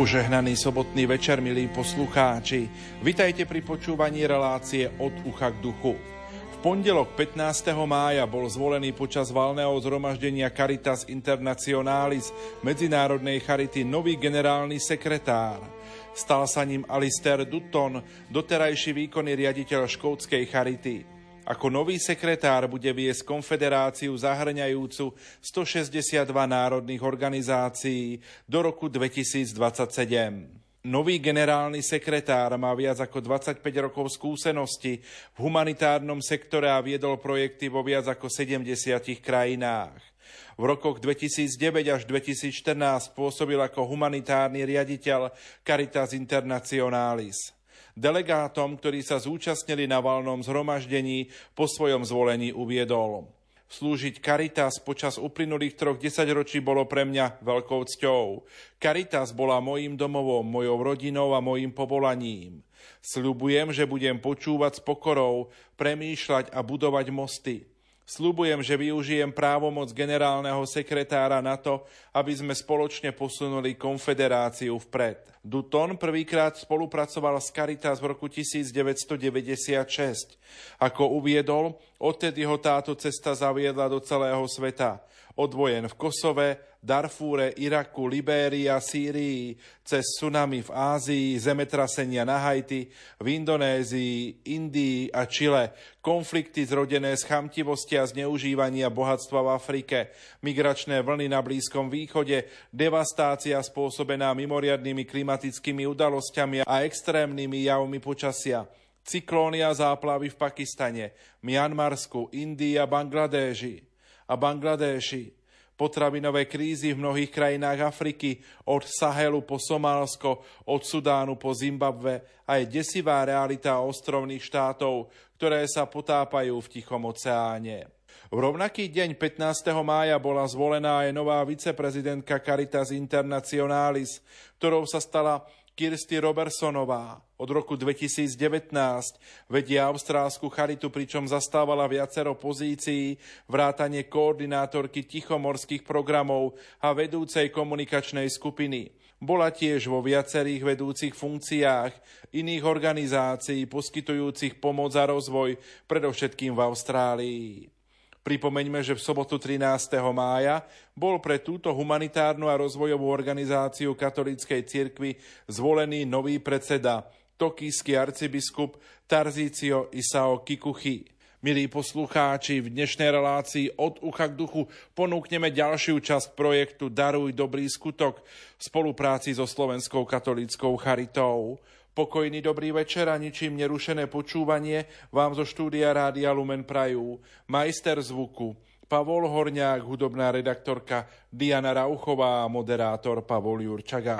Požehnaný sobotný večer, milí poslucháči. Vitajte pri počúvaní relácie od ucha k duchu. V pondelok 15. mája bol zvolený počas valného zhromaždenia Caritas Internationalis Medzinárodnej charity nový generálny sekretár. Stal sa ním Alistair Dutton, doterajší výkonný riaditeľ škótskej charity. Ako nový sekretár bude viesť konfederáciu zahrňajúcu 162 národných organizácií do roku 2027. Nový generálny sekretár má viac ako 25 rokov skúsenosti v humanitárnom sektore a viedol projekty vo viac ako 70 krajinách. V rokoch 2009 až 2014 pôsobil ako humanitárny riaditeľ Caritas Internationalis. Delegátom, ktorí sa zúčastnili na valnom zhromaždení, po svojom zvolení uviedol. Slúžiť Caritas počas uplynulých troch desaťročí bolo pre mňa veľkou cťou. Caritas bola mojim domovom, mojou rodinou a mojim povolaním. Sľubujem, že budem počúvať s pokorou, premýšľať a budovať mosty. Sľubujem, že využijem právomoc generálneho sekretára na to, aby sme spoločne posunuli konfederáciu vpred. Dutton prvýkrát spolupracoval s Caritas v roku 1996. Ako uviedol, odtedy ho táto cesta zaviedla do celého sveta. Od vojen v Kosove, Darfúre, Iraku, Libérii a Sýrii, cez tsunami v Ázii, zemetrasenia na Haiti, v Indonézii, Indii a Čile, konflikty zrodené z chamtivosti a zneužívania bohatstva v Afrike, migračné vlny na Blízkom východe, devastácia spôsobená mimoriadnými klimatickými udalosťami a extrémnymi javmi počasia, cyklóny a záplavy v Pakistane, Mianmarsku, Indii a Bangladéži a Bangladéši, potravinové krízy v mnohých krajinách Afriky, od Sahelu po Somálsko, od Sudánu po Zimbabve a je desivá realita ostrovných štátov, ktoré sa potápajú v Tichom oceáne. V rovnaký deň 15. mája bola zvolená aj nová viceprezidentka Caritas Internationalis, ktorou sa stala Kirsty Robertsonová od roku 2019 vedie austrálsku charitu, pričom zastávala viacero pozícií, vrátanie koordinátorky tichomorských programov a vedúcej komunikačnej skupiny. Bola tiež vo viacerých vedúcich funkciách iných organizácií poskytujúcich pomoc a rozvoj, predovšetkým v Austrálii. Pripomeňme, že v sobotu 13. mája bol pre túto humanitárnu a rozvojovú organizáciu katolíckej cirkvi zvolený nový predseda, tokijský arcibiskup Tarzício Isao Kikuchi. Milí poslucháči, v dnešnej relácii od ucha k duchu ponúkneme ďalšiu časť projektu Daruj dobrý skutok v spolupráci so Slovenskou katolíckou charitou. Pokojný dobrý večer a ničím nerušené počúvanie vám zo štúdia Rádia Lumen Prajú. Majster zvuku Pavol Horňák, hudobná redaktorka Diana Rauchová a moderátor Pavol Jurčaga.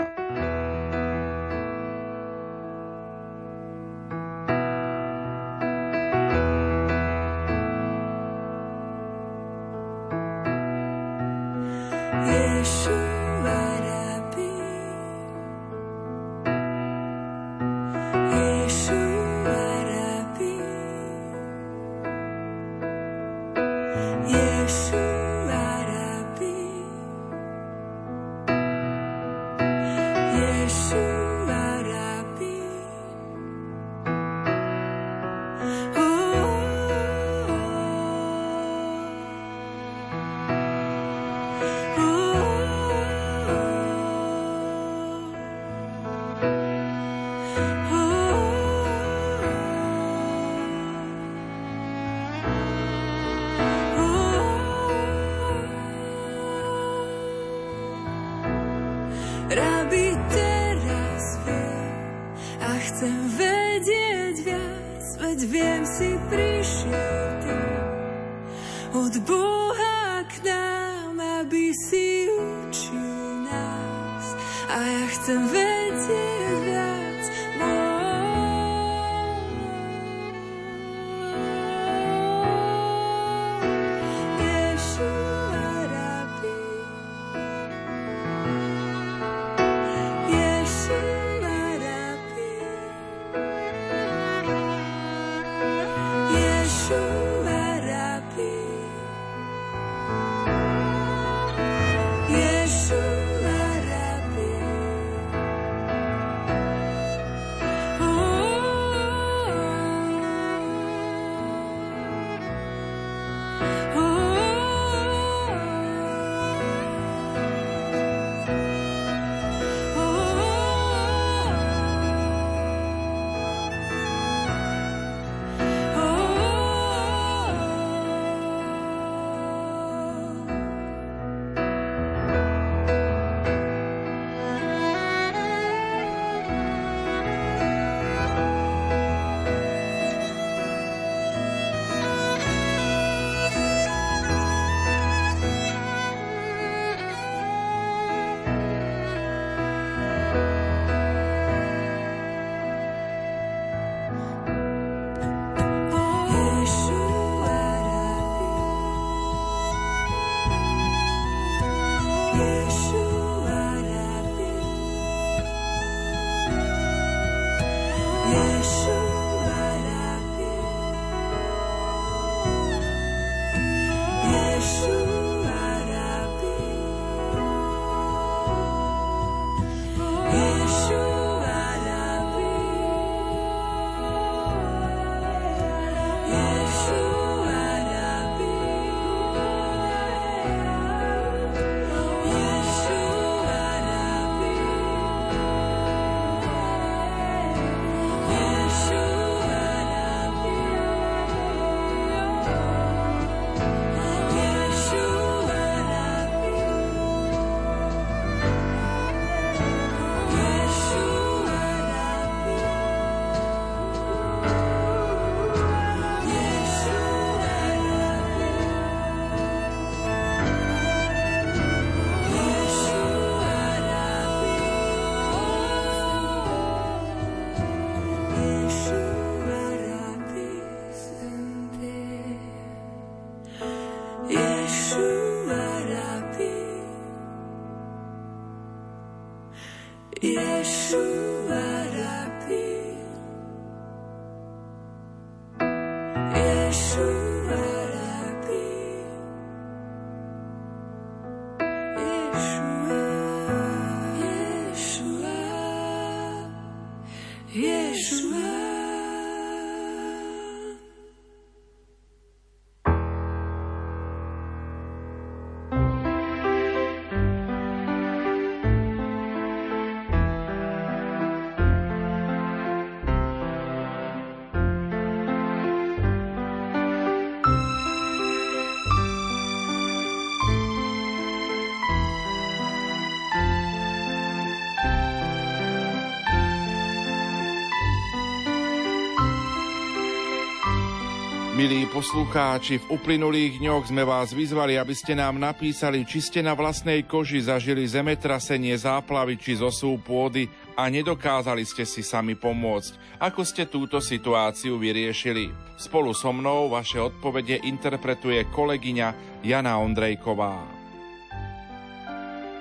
Milí poslucháči, v uplynulých dňoch sme vás vyzvali, aby ste nám napísali, či ste na vlastnej koži zažili zemetrasenie, záplavy či zosú pôdy a nedokázali ste si sami pomôcť. Ako ste túto situáciu vyriešili? Spolu so mnou vaše odpovede interpretuje kolegyňa Jana Ondrejková.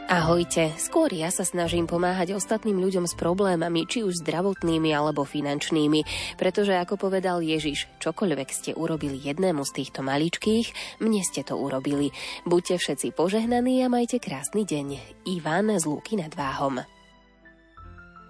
Ahojte, skôr ja sa snažím pomáhať ostatným ľuďom s problémami, či už zdravotnými alebo finančnými, pretože ako povedal Ježiš, čokoľvek ste urobili jednému z týchto maličkých, mne ste to urobili. Buďte všetci požehnaní a majte krásny deň. Ivan z Lúky nad Váhom.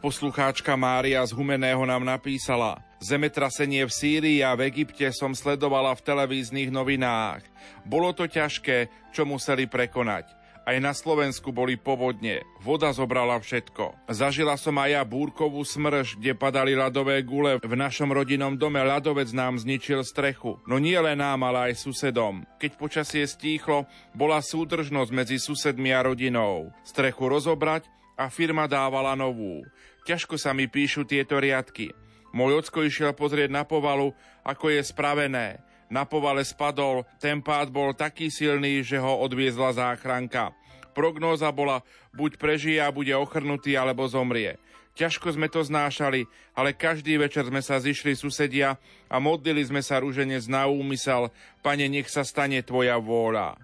Poslucháčka Mária z Humeného nám napísala Zemetrasenie v Sýrii a v Egypte som sledovala v televíznych novinách. Bolo to ťažké, čo museli prekonať. Aj na Slovensku boli povodne. Voda zobrala všetko. Zažila som aj ja búrkovú smrž, kde padali ľadové gule. V našom rodinnom dome ľadovec nám zničil strechu. No nie len nám, ale aj susedom. Keď počasie stíchlo, bola súdržnosť medzi susedmi a rodinou. Strechu rozobrať a firma dávala novú. Ťažko sa mi píšu tieto riadky. Môj ocko išiel pozrieť na povalu, ako je spravené. Na povale spadol, ten pád bol taký silný, že ho odviezla záchranka. Prognóza bola, buď prežije a bude ochrnutý, alebo zomrie. Ťažko sme to znášali, ale každý večer sme sa zišli susedia a modlili sme sa rúženec na úmysel, pane, nech sa stane tvoja vôľa.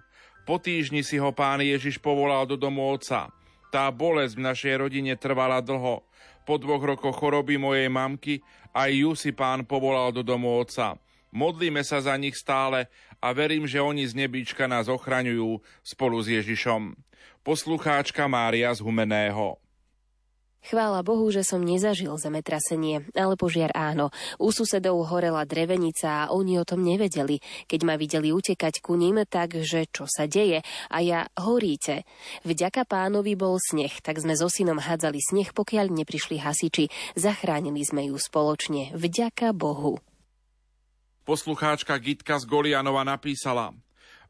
Po týždni si ho pán Ježiš povolal do domu otca. Tá bolesť v našej rodine trvala dlho. Po dvoch rokoch choroby mojej mamky aj ju si pán povolal do domu otca. Modlíme sa za nich stále a verím, že oni z nebíčka nás ochraňujú spolu s Ježišom. Poslucháčka Mária z Humeného. Chvála Bohu, že som nezažil zemetrasenie, ale požiar áno. U susedov horela drevenica a oni o tom nevedeli. Keď ma videli utekať ku ním, tak že čo sa deje? A ja, horíte. Vďaka pánovi bol sneh, tak sme so synom hádzali sneh, pokiaľ neprišli hasiči. Zachránili sme ju spoločne. Vďaka Bohu. Poslucháčka Gitka z Golianova napísala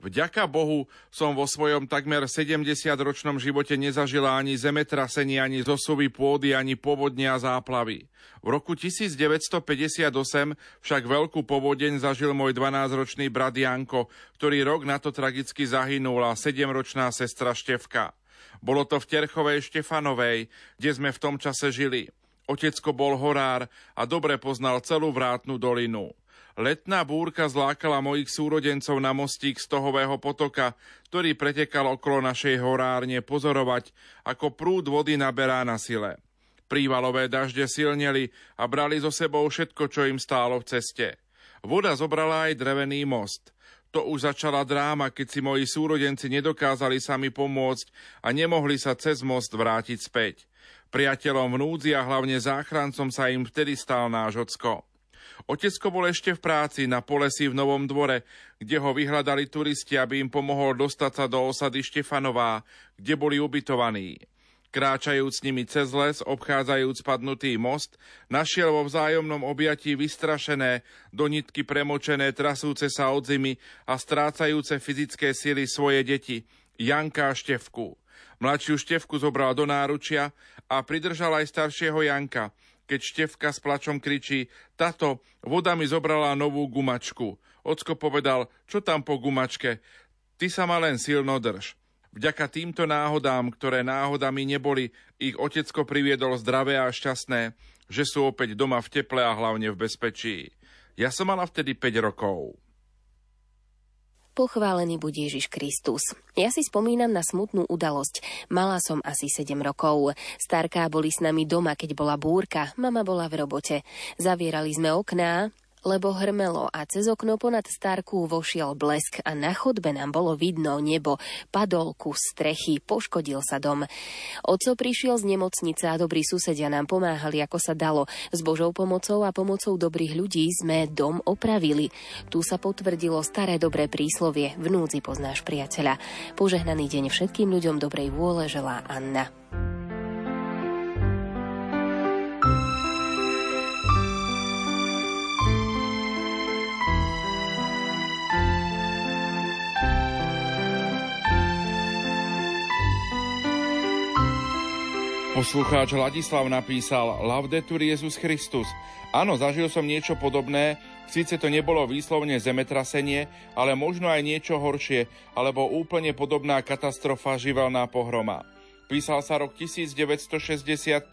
Vďaka Bohu som vo svojom takmer 70-ročnom živote nezažila ani zemetrasenie, ani zosuvy pôdy, ani povodne a záplavy. V roku 1958 však veľkú povodeň zažil môj 12-ročný brat Janko, ktorý rok na to tragicky zahynul a 7-ročná sestra Števka. Bolo to v Terchovej Štefanovej, kde sme v tom čase žili. Otecko bol horár a dobre poznal celú vrátnu dolinu. Letná búrka zlákala mojich súrodencov na mostík z tohového potoka, ktorý pretekal okolo našej horárne pozorovať, ako prúd vody naberá na sile. Prívalové dažde silneli a brali so sebou všetko, čo im stálo v ceste. Voda zobrala aj drevený most. To už začala dráma, keď si moji súrodenci nedokázali sami pomôcť a nemohli sa cez most vrátiť späť. Priateľom v a hlavne záchrancom sa im vtedy stal náš ocko. Otecko bol ešte v práci na polesi v Novom dvore, kde ho vyhľadali turisti, aby im pomohol dostať sa do osady Štefanová, kde boli ubytovaní. Kráčajúc s nimi cez les, obchádzajúc padnutý most, našiel vo vzájomnom objatí vystrašené, do nitky premočené, trasúce sa od zimy a strácajúce fyzické sily svoje deti, Janka a Števku. Mladšiu Števku zobral do náručia a pridržal aj staršieho Janka – keď Števka s plačom kričí Tato, voda mi zobrala novú gumačku. Ocko povedal, čo tam po gumačke? Ty sa ma len silno drž. Vďaka týmto náhodám, ktoré náhodami neboli, ich otecko priviedol zdravé a šťastné, že sú opäť doma v teple a hlavne v bezpečí. Ja som mala vtedy 5 rokov. Pochválený buď Ježiš Kristus. Ja si spomínam na smutnú udalosť. Mala som asi 7 rokov. Starká boli s nami doma, keď bola búrka. Mama bola v robote. Zavierali sme okná, lebo hrmelo a cez okno ponad starku vošiel blesk a na chodbe nám bolo vidno nebo, padol ku strechy, poškodil sa dom. Oco prišiel z nemocnice a dobrí susedia nám pomáhali, ako sa dalo. S Božou pomocou a pomocou dobrých ľudí sme dom opravili. Tu sa potvrdilo staré dobré príslovie, v núdzi poznáš priateľa. Požehnaný deň všetkým ľuďom dobrej vôle želá Anna. Poslucháč Ladislav napísal Laudetur Jezus Christus. Áno, zažil som niečo podobné, Síce to nebolo výslovne zemetrasenie, ale možno aj niečo horšie, alebo úplne podobná katastrofa živelná pohroma. Písal sa rok 1965,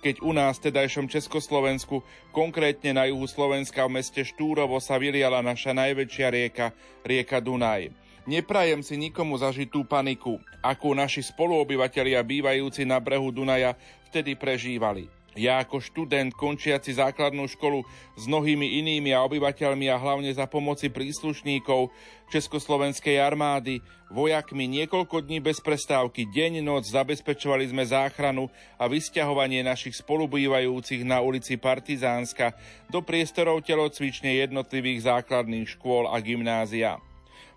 keď u nás, tedajšom Československu, konkrétne na juhu Slovenska v meste Štúrovo sa vyliala naša najväčšia rieka, rieka Dunaj. Neprajem si nikomu zažiť tú paniku, akú naši spoluobyvatelia bývajúci na brehu Dunaja vtedy prežívali. Ja ako študent končiaci základnú školu s mnohými inými a obyvateľmi a hlavne za pomoci príslušníkov Československej armády, vojakmi niekoľko dní bez prestávky, deň, noc zabezpečovali sme záchranu a vysťahovanie našich spolubývajúcich na ulici Partizánska do priestorov telocvične jednotlivých základných škôl a gymnázia.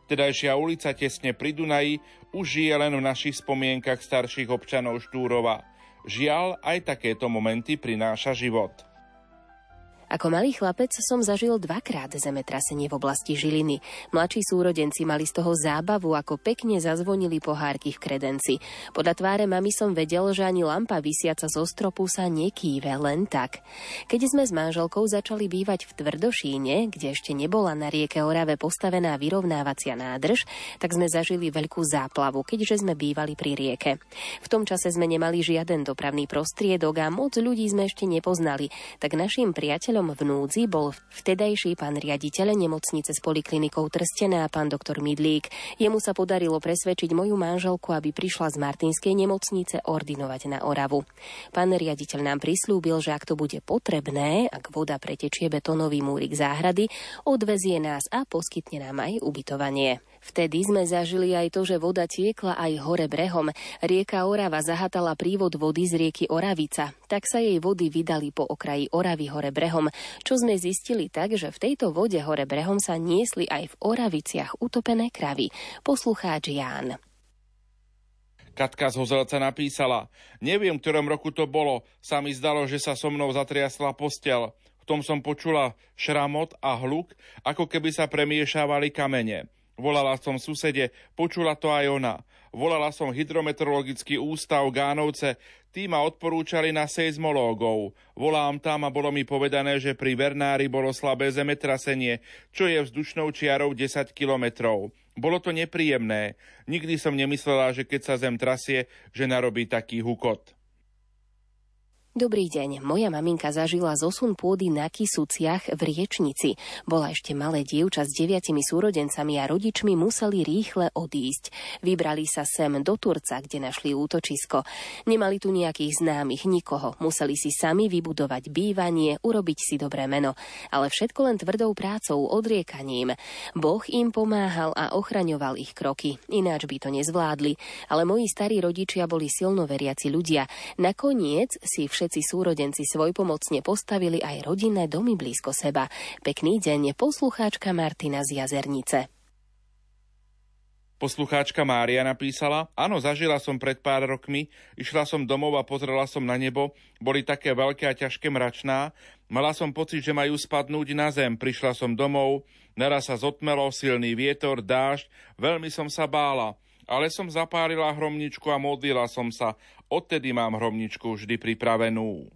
Tedajšia ulica tesne pri Dunaji už žije len v našich spomienkach starších občanov Štúrova – Žiaľ, aj takéto momenty prináša život. Ako malý chlapec som zažil dvakrát zemetrasenie v oblasti Žiliny. Mladší súrodenci mali z toho zábavu, ako pekne zazvonili pohárky v kredenci. Podľa tváre mami som vedel, že ani lampa vysiaca zo stropu sa nekýve len tak. Keď sme s manželkou začali bývať v Tvrdošíne, kde ešte nebola na rieke Orave postavená vyrovnávacia nádrž, tak sme zažili veľkú záplavu, keďže sme bývali pri rieke. V tom čase sme nemali žiaden dopravný prostriedok a moc ľudí sme ešte nepoznali, tak našim priateľom pacientom v núdzi bol vtedajší pán riaditeľ nemocnice s poliklinikou Trstená, pán doktor Midlík. Jemu sa podarilo presvedčiť moju manželku, aby prišla z Martinskej nemocnice ordinovať na Oravu. Pán riaditeľ nám prislúbil, že ak to bude potrebné, ak voda pretečie betónový múrik záhrady, odvezie nás a poskytne nám aj ubytovanie. Vtedy sme zažili aj to, že voda tiekla aj hore brehom. Rieka Orava zahatala prívod vody z rieky Oravica. Tak sa jej vody vydali po okraji Oravy hore brehom, čo sme zistili tak, že v tejto vode hore brehom sa niesli aj v Oraviciach utopené kravy. Poslucháč Ján. Katka z Hozelca napísala, neviem, ktorom roku to bolo, sa mi zdalo, že sa so mnou zatriasla postel. V tom som počula šramot a hluk, ako keby sa premiešávali kamene. Volala som susede, počula to aj ona. Volala som hydrometeorologický ústav Gánovce, tí ma odporúčali na seizmológov. Volám tam a bolo mi povedané, že pri Vernári bolo slabé zemetrasenie, čo je vzdušnou čiarou 10 kilometrov. Bolo to nepríjemné. Nikdy som nemyslela, že keď sa zem trasie, že narobí taký hukot. Dobrý deň. Moja maminka zažila zosun pôdy na Kisuciach v Riečnici. Bola ešte malé dievča s deviatimi súrodencami a rodičmi museli rýchle odísť. Vybrali sa sem do Turca, kde našli útočisko. Nemali tu nejakých známych, nikoho. Museli si sami vybudovať bývanie, urobiť si dobré meno. Ale všetko len tvrdou prácou, odriekaním. Boh im pomáhal a ochraňoval ich kroky. Ináč by to nezvládli. Ale moji starí rodičia boli silno veriaci ľudia. Nakoniec si všetko všetci súrodenci svojpomocne postavili aj rodinné domy blízko seba. Pekný deň, poslucháčka Martina z Jazernice. Poslucháčka Mária napísala, áno, zažila som pred pár rokmi, išla som domov a pozrela som na nebo, boli také veľké a ťažké mračná, mala som pocit, že majú spadnúť na zem, prišla som domov, naraz sa zotmelo, silný vietor, dážď, veľmi som sa bála, ale som zapálila hromničku a modlila som sa. Odtedy mám hromničku vždy pripravenú.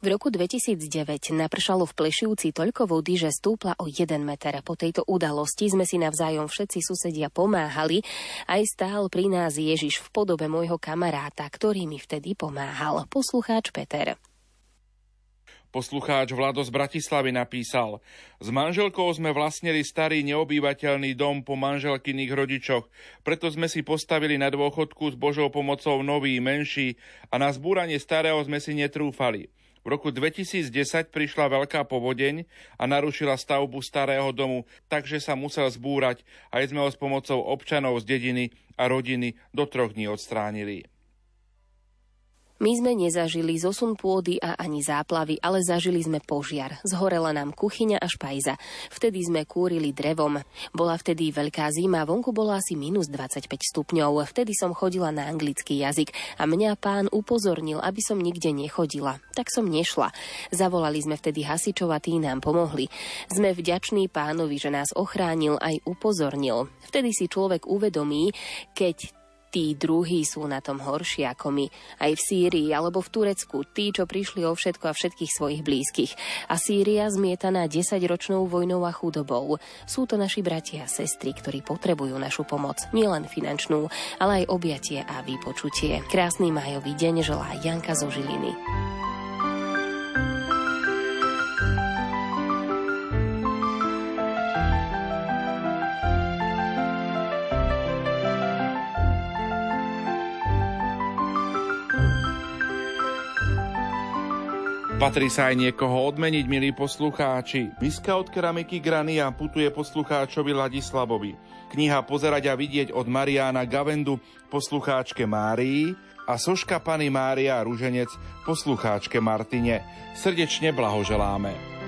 V roku 2009 napršalo v Plešivci toľko vody, že stúpla o 1 meter. Po tejto udalosti sme si navzájom všetci susedia pomáhali. Aj stál pri nás Ježiš v podobe môjho kamaráta, ktorý mi vtedy pomáhal. Poslucháč Peter. Poslucháč Vlado z Bratislavy napísal S manželkou sme vlastnili starý neobývateľný dom po manželkyných rodičoch, preto sme si postavili na dôchodku s Božou pomocou nový, menší a na zbúranie starého sme si netrúfali. V roku 2010 prišla veľká povodeň a narušila stavbu starého domu, takže sa musel zbúrať a aj sme ho s pomocou občanov z dediny a rodiny do troch dní odstránili. My sme nezažili zosun pôdy a ani záplavy, ale zažili sme požiar. Zhorela nám kuchyňa a špajza. Vtedy sme kúrili drevom. Bola vtedy veľká zima, vonku bolo asi minus 25 stupňov. Vtedy som chodila na anglický jazyk a mňa pán upozornil, aby som nikde nechodila. Tak som nešla. Zavolali sme vtedy hasičov a tí nám pomohli. Sme vďační pánovi, že nás ochránil aj upozornil. Vtedy si človek uvedomí, keď Tí druhí sú na tom horší ako my. Aj v Sýrii alebo v Turecku. Tí, čo prišli o všetko a všetkých svojich blízkych. A Sýria zmietaná 10-ročnou vojnou a chudobou. Sú to naši bratia a sestry, ktorí potrebujú našu pomoc. Nielen finančnú, ale aj objatie a vypočutie. Krásny majový deň želá Janka zo Žiliny. Patrí sa aj niekoho odmeniť, milí poslucháči. Miska od keramiky Grania putuje poslucháčovi Ladislavovi. Kniha Pozerať a vidieť od Mariána Gavendu poslucháčke Márii a soška Pany Mária Ruženec poslucháčke Martine. Srdečne blahoželáme.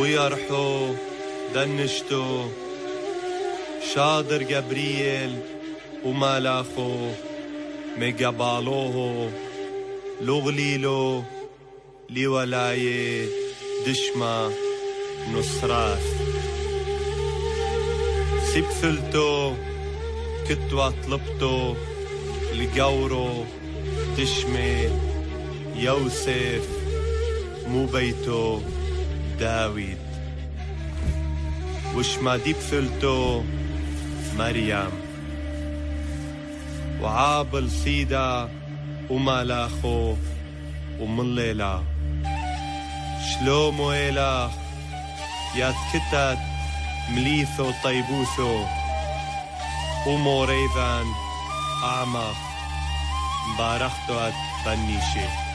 ويرحو دنشتو شادر جبريل وملاخو مجبالوه لغليلو لولاية دشما نصرات. سبثلتو كتوا طلبتو لجورو دشمي يوسف مو بيتو. داويد وش ما بثلتو مريم. وعابل سيدا ومالاخو ومن ليلا شلومو إله يا تكتت مليثو طيبوثو. وموريذان أعمق بارختو بنيشي.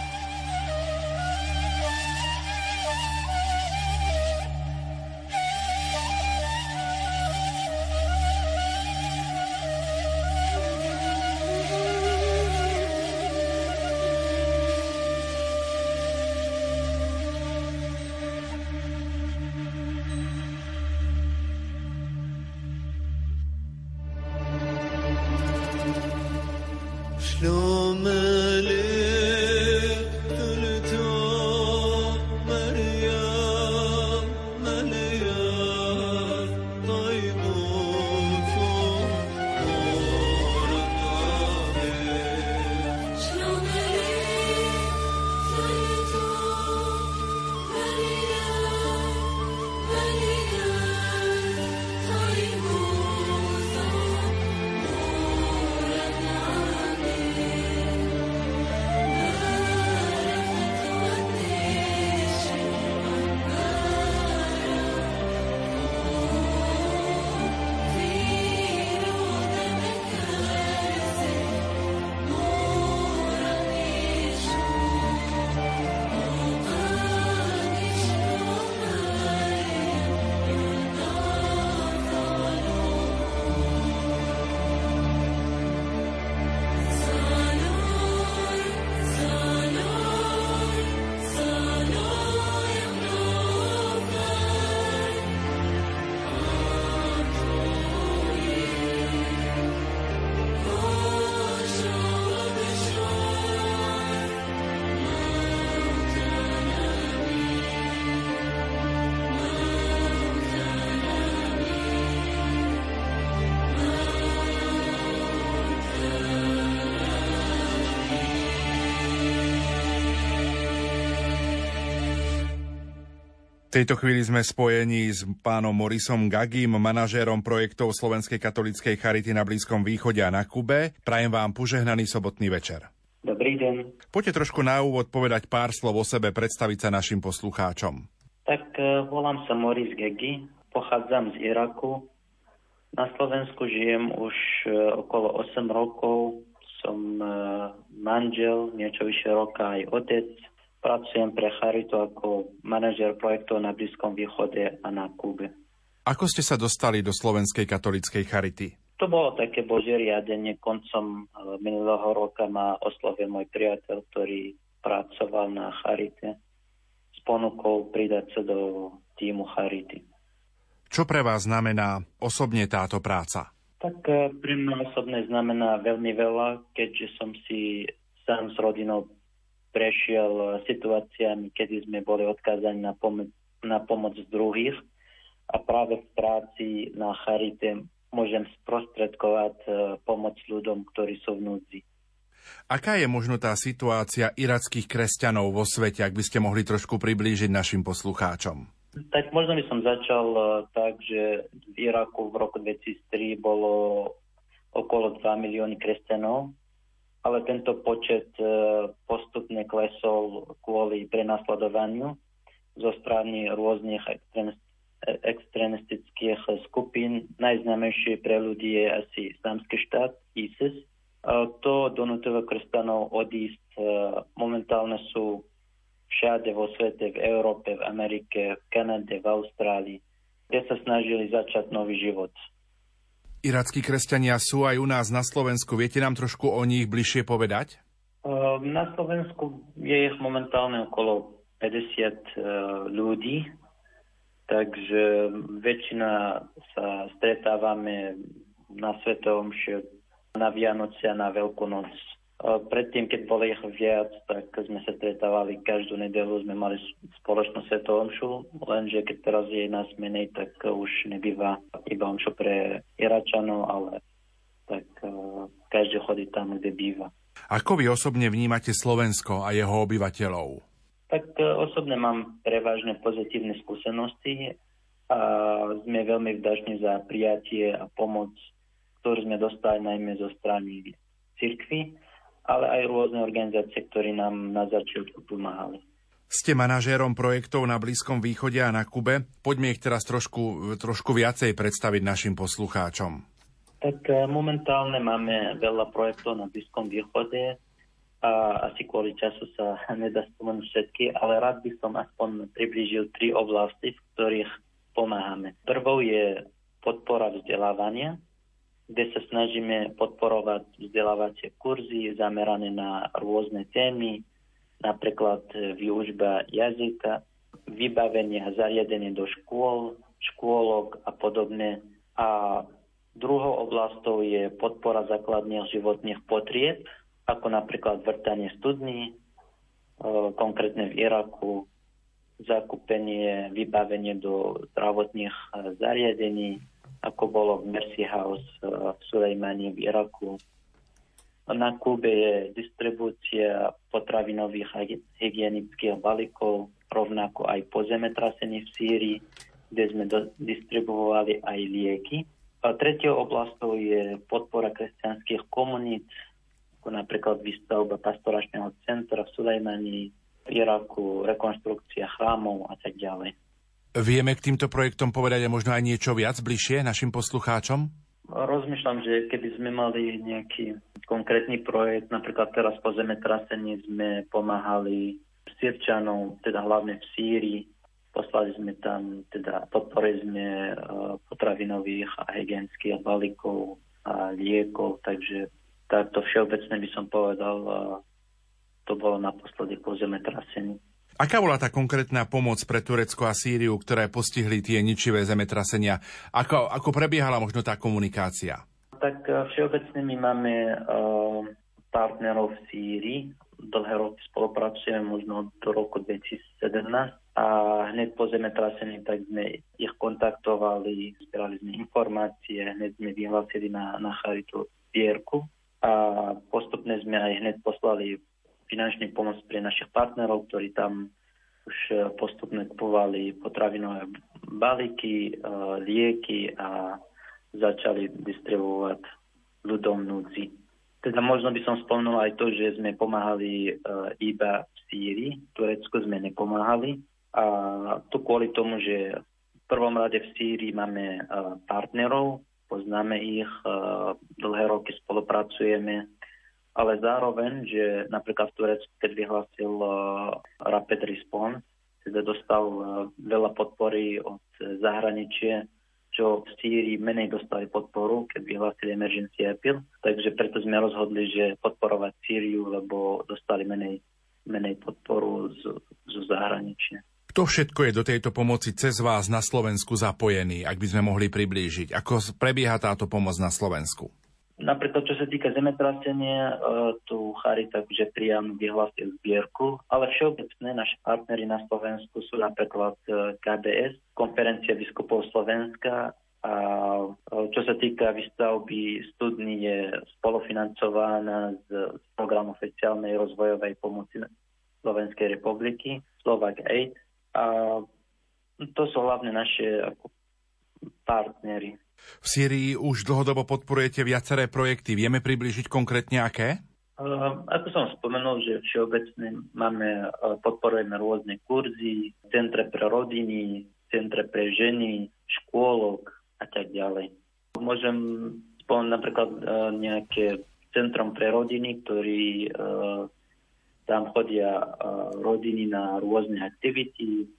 Tejto chvíli sme spojení s pánom Morisom Gagim, manažérom projektov Slovenskej katolíckej charity na Blízkom východe a na Kube. Prajem vám požehnaný sobotný večer. Dobrý deň. Poďte trošku na úvod povedať pár slov o sebe, predstaviť sa našim poslucháčom. Tak uh, volám sa Moris Gegi, pochádzam z Iraku. Na Slovensku žijem už uh, okolo 8 rokov. Som uh, manžel, niečo vyše roka aj otec Pracujem pre Charitu ako manažer projektov na Blízkom východe a na Kube. Ako ste sa dostali do Slovenskej katolíckej Charity? To bolo také božie riadenie. Koncom eh, minulého roka ma oslovil môj priateľ, ktorý pracoval na Charite s ponukou pridať sa do týmu Charity. Čo pre vás znamená osobne táto práca? Tak e, pre mňa osobne znamená veľmi veľa, keďže som si sám s rodinou prešiel situáciami, kedy sme boli odkázaní na, pom- na pomoc druhých a práve v práci na Charite môžem sprostredkovať e, pomoc ľuďom, ktorí sú v núdzi. Aká je možno tá situácia irackých kresťanov vo svete, ak by ste mohli trošku priblížiť našim poslucháčom? Tak možno by som začal uh, tak, že v Iraku v roku 2003 bolo okolo 2 milióny kresťanov, ale tento počet uh, postupne klesol kvôli prenasledovaniu zo strany rôznych extrémistických skupín. Najznámejšie pre ľudí je asi islamský štát, ISIS. To donutilo kresťanov odísť. Momentálne sú všade vo svete, v Európe, v Amerike, v Kanade, v Austrálii, kde sa snažili začať nový život. Irackí kresťania sú aj u nás na Slovensku. Viete nám trošku o nich bližšie povedať? Na Slovensku je ich momentálne okolo 50 ľudí, takže väčšina sa stretávame na Svetovom na Vianoce a na Veľkú noc Predtým, keď bolo ich viac, tak sme sa stretávali každú nedelu, sme mali spoločnú svetovú omšu, lenže keď teraz je nás menej, tak už nebýva iba omšu pre Iračanov, ale tak uh, každý chodí tam, kde býva. Ako vy osobne vnímate Slovensko a jeho obyvateľov? Tak uh, osobne mám prevažne pozitívne skúsenosti a sme veľmi vdační za prijatie a pomoc, ktorú sme dostali najmä zo strany cirkvy ale aj rôzne organizácie, ktorí nám na začiatku pomáhali. Ste manažérom projektov na Blízkom východe a na Kube. Poďme ich teraz trošku, trošku viacej predstaviť našim poslucháčom. Tak e, momentálne máme veľa projektov na Blízkom východe a asi kvôli času sa nedá spomenúť všetky, ale rád by som aspoň priblížil tri oblasti, v ktorých pomáhame. Prvou je podpora vzdelávania, kde sa snažíme podporovať vzdelávacie kurzy zamerané na rôzne témy, napríklad výužba jazyka, vybavenie a zariadenie do škôl, škôlok a podobne. A druhou oblastou je podpora základných životných potrieb, ako napríklad vrtanie studní, e, konkrétne v Iraku, zakúpenie, vybavenie do zdravotných zariadení, ako bolo v Mercy House eh, v Sulejmani v Iraku. Na Kube je distribúcia potravinových hygienických balíkov, rovnako aj po zemetrasení v Sýrii, kde sme do, distribuovali aj lieky. A tretiou oblastou je podpora kresťanských komunít, ako napríklad výstavba pastoračného centra v Sulejmani, v Iraku, rekonstrukcia chrámov a tak ďalej. Vieme k týmto projektom povedať aj možno aj niečo viac bližšie našim poslucháčom? Rozmýšľam, že keby sme mali nejaký konkrétny projekt, napríklad teraz po zemetrasení sme pomáhali Sýrčanom, teda hlavne v Sýrii. Poslali sme tam, teda podporili sme uh, potravinových a hygienických balíkov a liekov, takže takto všeobecne by som povedal, uh, to bolo naposledy po zemetrasení. Aká bola tá konkrétna pomoc pre Turecko a Sýriu, ktoré postihli tie ničivé zemetrasenia? Ako, ako prebiehala možno tá komunikácia? Tak eh, všeobecne my máme uh, partnerov v Sýrii. Dlhé roky spolupracujeme, možno do roku 2017. A hneď po zemetrasení tak sme ich kontaktovali, zbierali sme informácie, hneď sme vyhlásili na, na charitu zbierku a postupne sme aj hneď poslali finančný pomoc pre našich partnerov, ktorí tam už e, postupne kupovali potravinové balíky, e, lieky a začali distribuovať ľudom núdzi. Teda možno by som spomenul aj to, že sme pomáhali e, iba v Sýrii, Turecku sme nepomáhali. A to kvôli tomu, že v prvom rade v Sýrii máme partnerov, poznáme ich, dlhé roky spolupracujeme ale zároveň, že napríklad v Turecku, keď vyhlásil uh, Rapid Response, teda dostal uh, veľa podpory od zahraničia, čo v Sýrii menej dostali podporu, keď vyhlásili emergency appeal. Takže preto sme rozhodli, že podporovať Sýriu, lebo dostali menej, menej podporu z, zo zahraničia. Kto všetko je do tejto pomoci cez vás na Slovensku zapojený, ak by sme mohli priblížiť? Ako prebieha táto pomoc na Slovensku? Napríklad, čo sa týka zemetrasenia, e, tu Charita že priam vyhlásil zbierku, ale všeobecné naši partnery na Slovensku sú napríklad e, KBS, Konferencia biskupov Slovenska a e, čo sa týka výstavby studní je spolufinancovaná z programu oficiálnej rozvojovej pomoci Slovenskej republiky, Slovak Aid. A to sú hlavne naše partnery. V Syrii už dlhodobo podporujete viaceré projekty. Vieme približiť konkrétne aké? Uh, ako som spomenul, že všeobecne máme, uh, podporujeme rôzne kurzy, centre pre rodiny, centre pre ženy, škôlok a tak ďalej. Môžem spomenúť napríklad uh, nejaké centrum pre rodiny, ktorí uh, tam chodia rodiny na rôzne aktivity,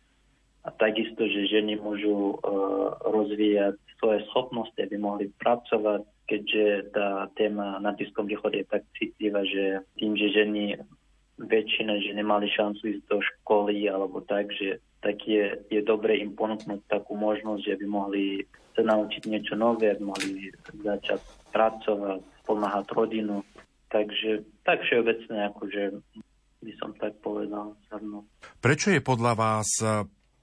a takisto, že ženy môžu uh, rozvíjať svoje schopnosti, aby mohli pracovať, keďže tá téma na Blízkom východe je tak citlivá, že tým, že ženy väčšina, že nemali šancu ísť do školy alebo tak, že tak je, je dobre im ponúknuť takú možnosť, že by mohli sa naučiť niečo nové, aby mohli začať pracovať, pomáhať rodinu. Takže tak všeobecne, akože by som tak povedal. Prečo je podľa vás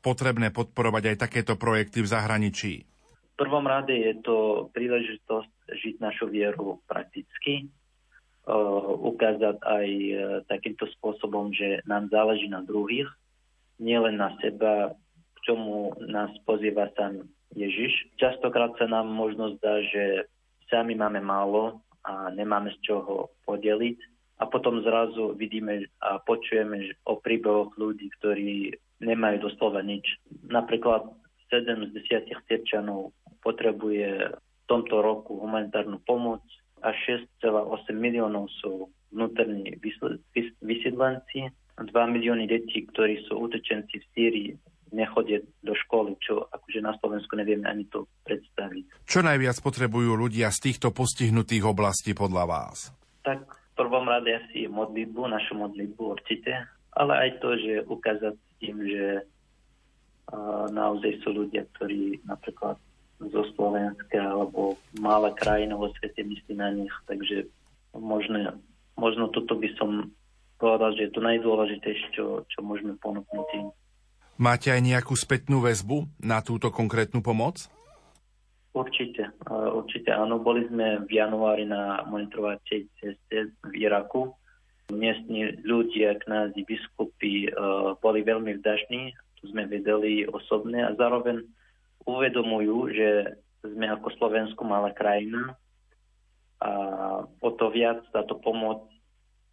potrebné podporovať aj takéto projekty v zahraničí? V prvom rade je to príležitosť žiť našu vieru prakticky, uh, ukázať aj uh, takýmto spôsobom, že nám záleží na druhých, nielen na seba, k čomu nás pozýva sám Ježiš. Častokrát sa nám možno zdá, že sami máme málo a nemáme z čoho podeliť. A potom zrazu vidíme a počujeme o príbehoch ľudí, ktorí nemajú doslova nič. Napríklad 7 z 10 Sirčanov potrebuje v tomto roku humanitárnu pomoc a 6,8 miliónov sú vnútorní vysídlenci, 2 milióny detí, ktorí sú utečenci v Sýrii, nechodia do školy, čo akože na Slovensku nevieme ani to predstaviť. Čo najviac potrebujú ľudia z týchto postihnutých oblastí podľa vás? Tak prvom rade asi modlitbu, našu modlitbu určite, ale aj to, že ukázať tým, že naozaj sú ľudia, ktorí napríklad zo Slovenska alebo malá krajina vo svete myslí na nich, takže možno, možno toto by som povedal, že je to najdôležitejšie, čo, čo môžeme ponúknuť im. Máte aj nejakú spätnú väzbu na túto konkrétnu pomoc? Určite, určite áno. Boli sme v januári na monitorovacej ceste v Iraku miestni ľudia, knázi, biskupy uh, boli veľmi vdažní, to sme vedeli osobne a zároveň uvedomujú, že sme ako Slovensku malá krajina a o to viac táto pomoc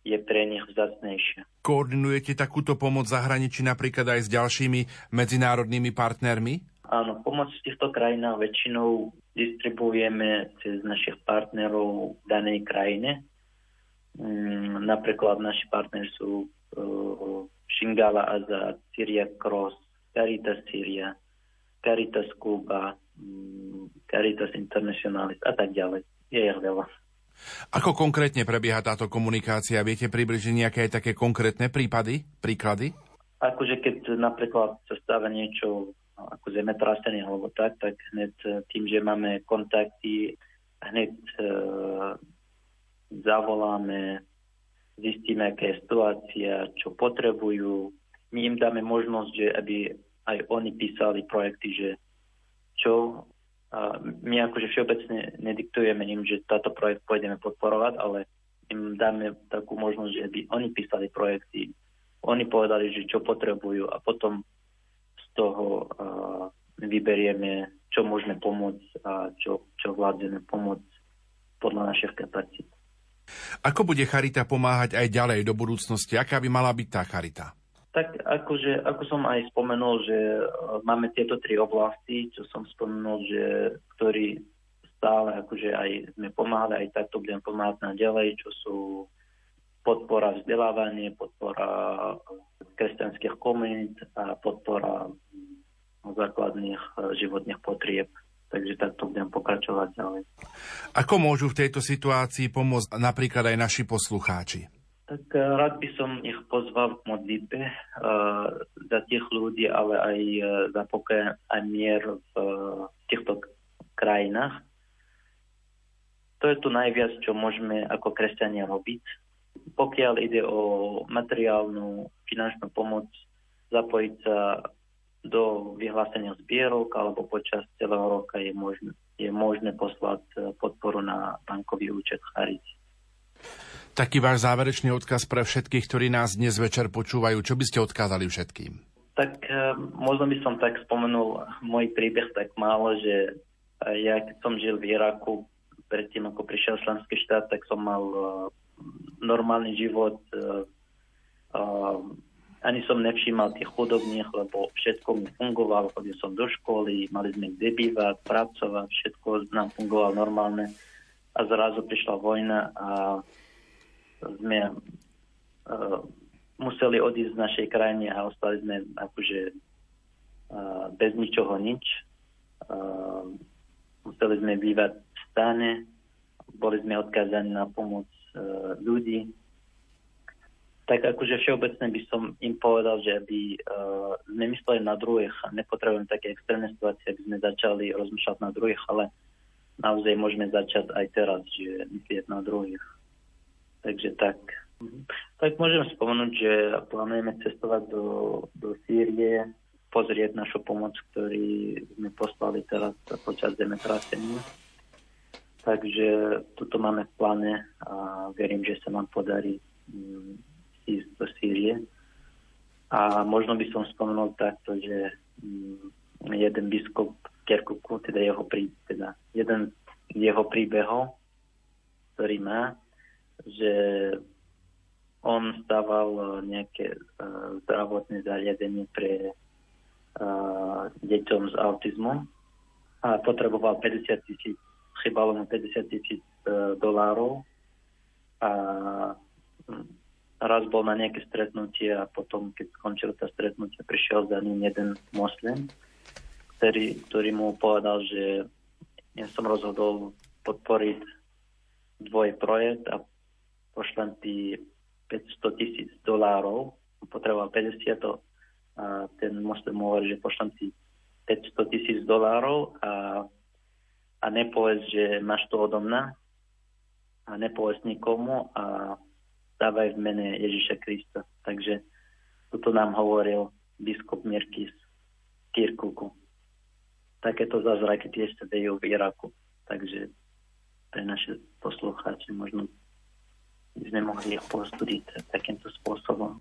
je pre nich vzácnejšia. Koordinujete takúto pomoc zahraničí napríklad aj s ďalšími medzinárodnými partnermi? Áno, pomoc v týchto krajinách väčšinou distribuujeme cez našich partnerov v danej krajine Mm, napríklad naši partneri sú uh, Shingala Azad, Syria Cross, Caritas Syria, Caritas Cuba, um, Caritas Internationalis a tak ďalej. Je ich veľa. Ako konkrétne prebieha táto komunikácia? Viete približiť nejaké také konkrétne prípady, príklady? Akože keď napríklad sa stáva niečo ako zemetrasenie alebo tak, tak hneď tým, že máme kontakty, hneď uh, zavoláme, zistíme, aká je situácia, čo potrebujú. My im dáme možnosť, že aby aj oni písali projekty, že čo a my akože všeobecne nediktujeme im, že táto projekt pôjdeme podporovať, ale im dáme takú možnosť, že aby oni písali projekty, oni povedali, že čo potrebujú a potom toho vyberieme, čo môžeme pomôcť a čo, čo vládzeme pomôcť podľa našich kapacít. Ako bude Charita pomáhať aj ďalej do budúcnosti? Aká by mala byť tá Charita? Tak akože, ako som aj spomenul, že e, máme tieto tri oblasti, čo som spomenul, že ktorí stále akože aj sme pomáhali, aj takto budem pomáhať na ďalej, čo sú podpora vzdelávanie, podpora kresťanských komunít a podpora základných e, životných potrieb takže takto budem pokračovať ďalej. Ako môžu v tejto situácii pomôcť napríklad aj naši poslucháči? Tak eh, rád by som ich pozval k modlitbe uh, za tých ľudí, ale aj uh, za pokoj a mier v uh, týchto krajinách. To je tu najviac, čo môžeme ako kresťania robiť. Pokiaľ ide o materiálnu, finančnú pomoc, zapojiť sa do vyhlásenia zbierok alebo počas celého roka je možné, je možné poslať podporu na bankový účet Charity. Taký váš záverečný odkaz pre všetkých, ktorí nás dnes večer počúvajú. Čo by ste odkázali všetkým? Tak možno by som tak spomenul môj príbeh tak málo, že ja keď som žil v Iraku, predtým ako prišiel Islamský štát, tak som mal normálny život. Uh, uh, ani som nevšímal tých chudobných, lebo všetko mi fungovalo, chodil som do školy, mali sme kde bývať, pracovať, všetko nám fungovalo normálne. A zrazu prišla vojna a sme uh, museli odísť z našej krajiny a ostali sme akože uh, bez ničoho nič. Uh, museli sme bývať v stane, boli sme odkázaní na pomoc e, ľudí. Tak akože všeobecne by som im povedal, že aby e, sme mysleli na druhých a nepotrebujeme také extrémne situácie, aby sme začali rozmýšľať na druhých, ale naozaj môžeme začať aj teraz, že myslieť na druhých. Takže tak. Tak môžem spomenúť, že plánujeme cestovať do, do Sýrie, pozrieť našu pomoc, ktorý sme poslali teraz počas zemetrasenia. Takže toto máme v pláne a verím, že sa nám podarí mm, ísť do Sýrie. A možno by som spomenul takto, že mm, jeden biskup Kerkuku, teda jeho, prí, teda jeden jeho príbehov, ktorý má, že on stával nejaké uh, zdravotné zariadenie pre deťom s autizmom a potreboval 50 tisíc, chybalo mu 50 tisíc e, dolárov a hm, raz bol na nejaké stretnutie a potom, keď skončil to stretnutie, prišiel za ním jeden moslim, ktorý, ktorý mu povedal, že ja som rozhodol podporiť dvoj projekt a pošlem ti 500 tisíc dolárov, potreboval 50 to a ten moslim hovorí, že pošlem ti 500 tisíc dolárov a, a nepovedz, že máš to odo mňa a nepovedz nikomu a dávaj v mene Ježiša Krista. Takže toto nám hovoril biskup Mirkis Kirkuku. Takéto zázraky tiež sa dejú v Iraku. Takže pre naše poslucháče možno by sme mohli ich postúdiť takýmto spôsobom.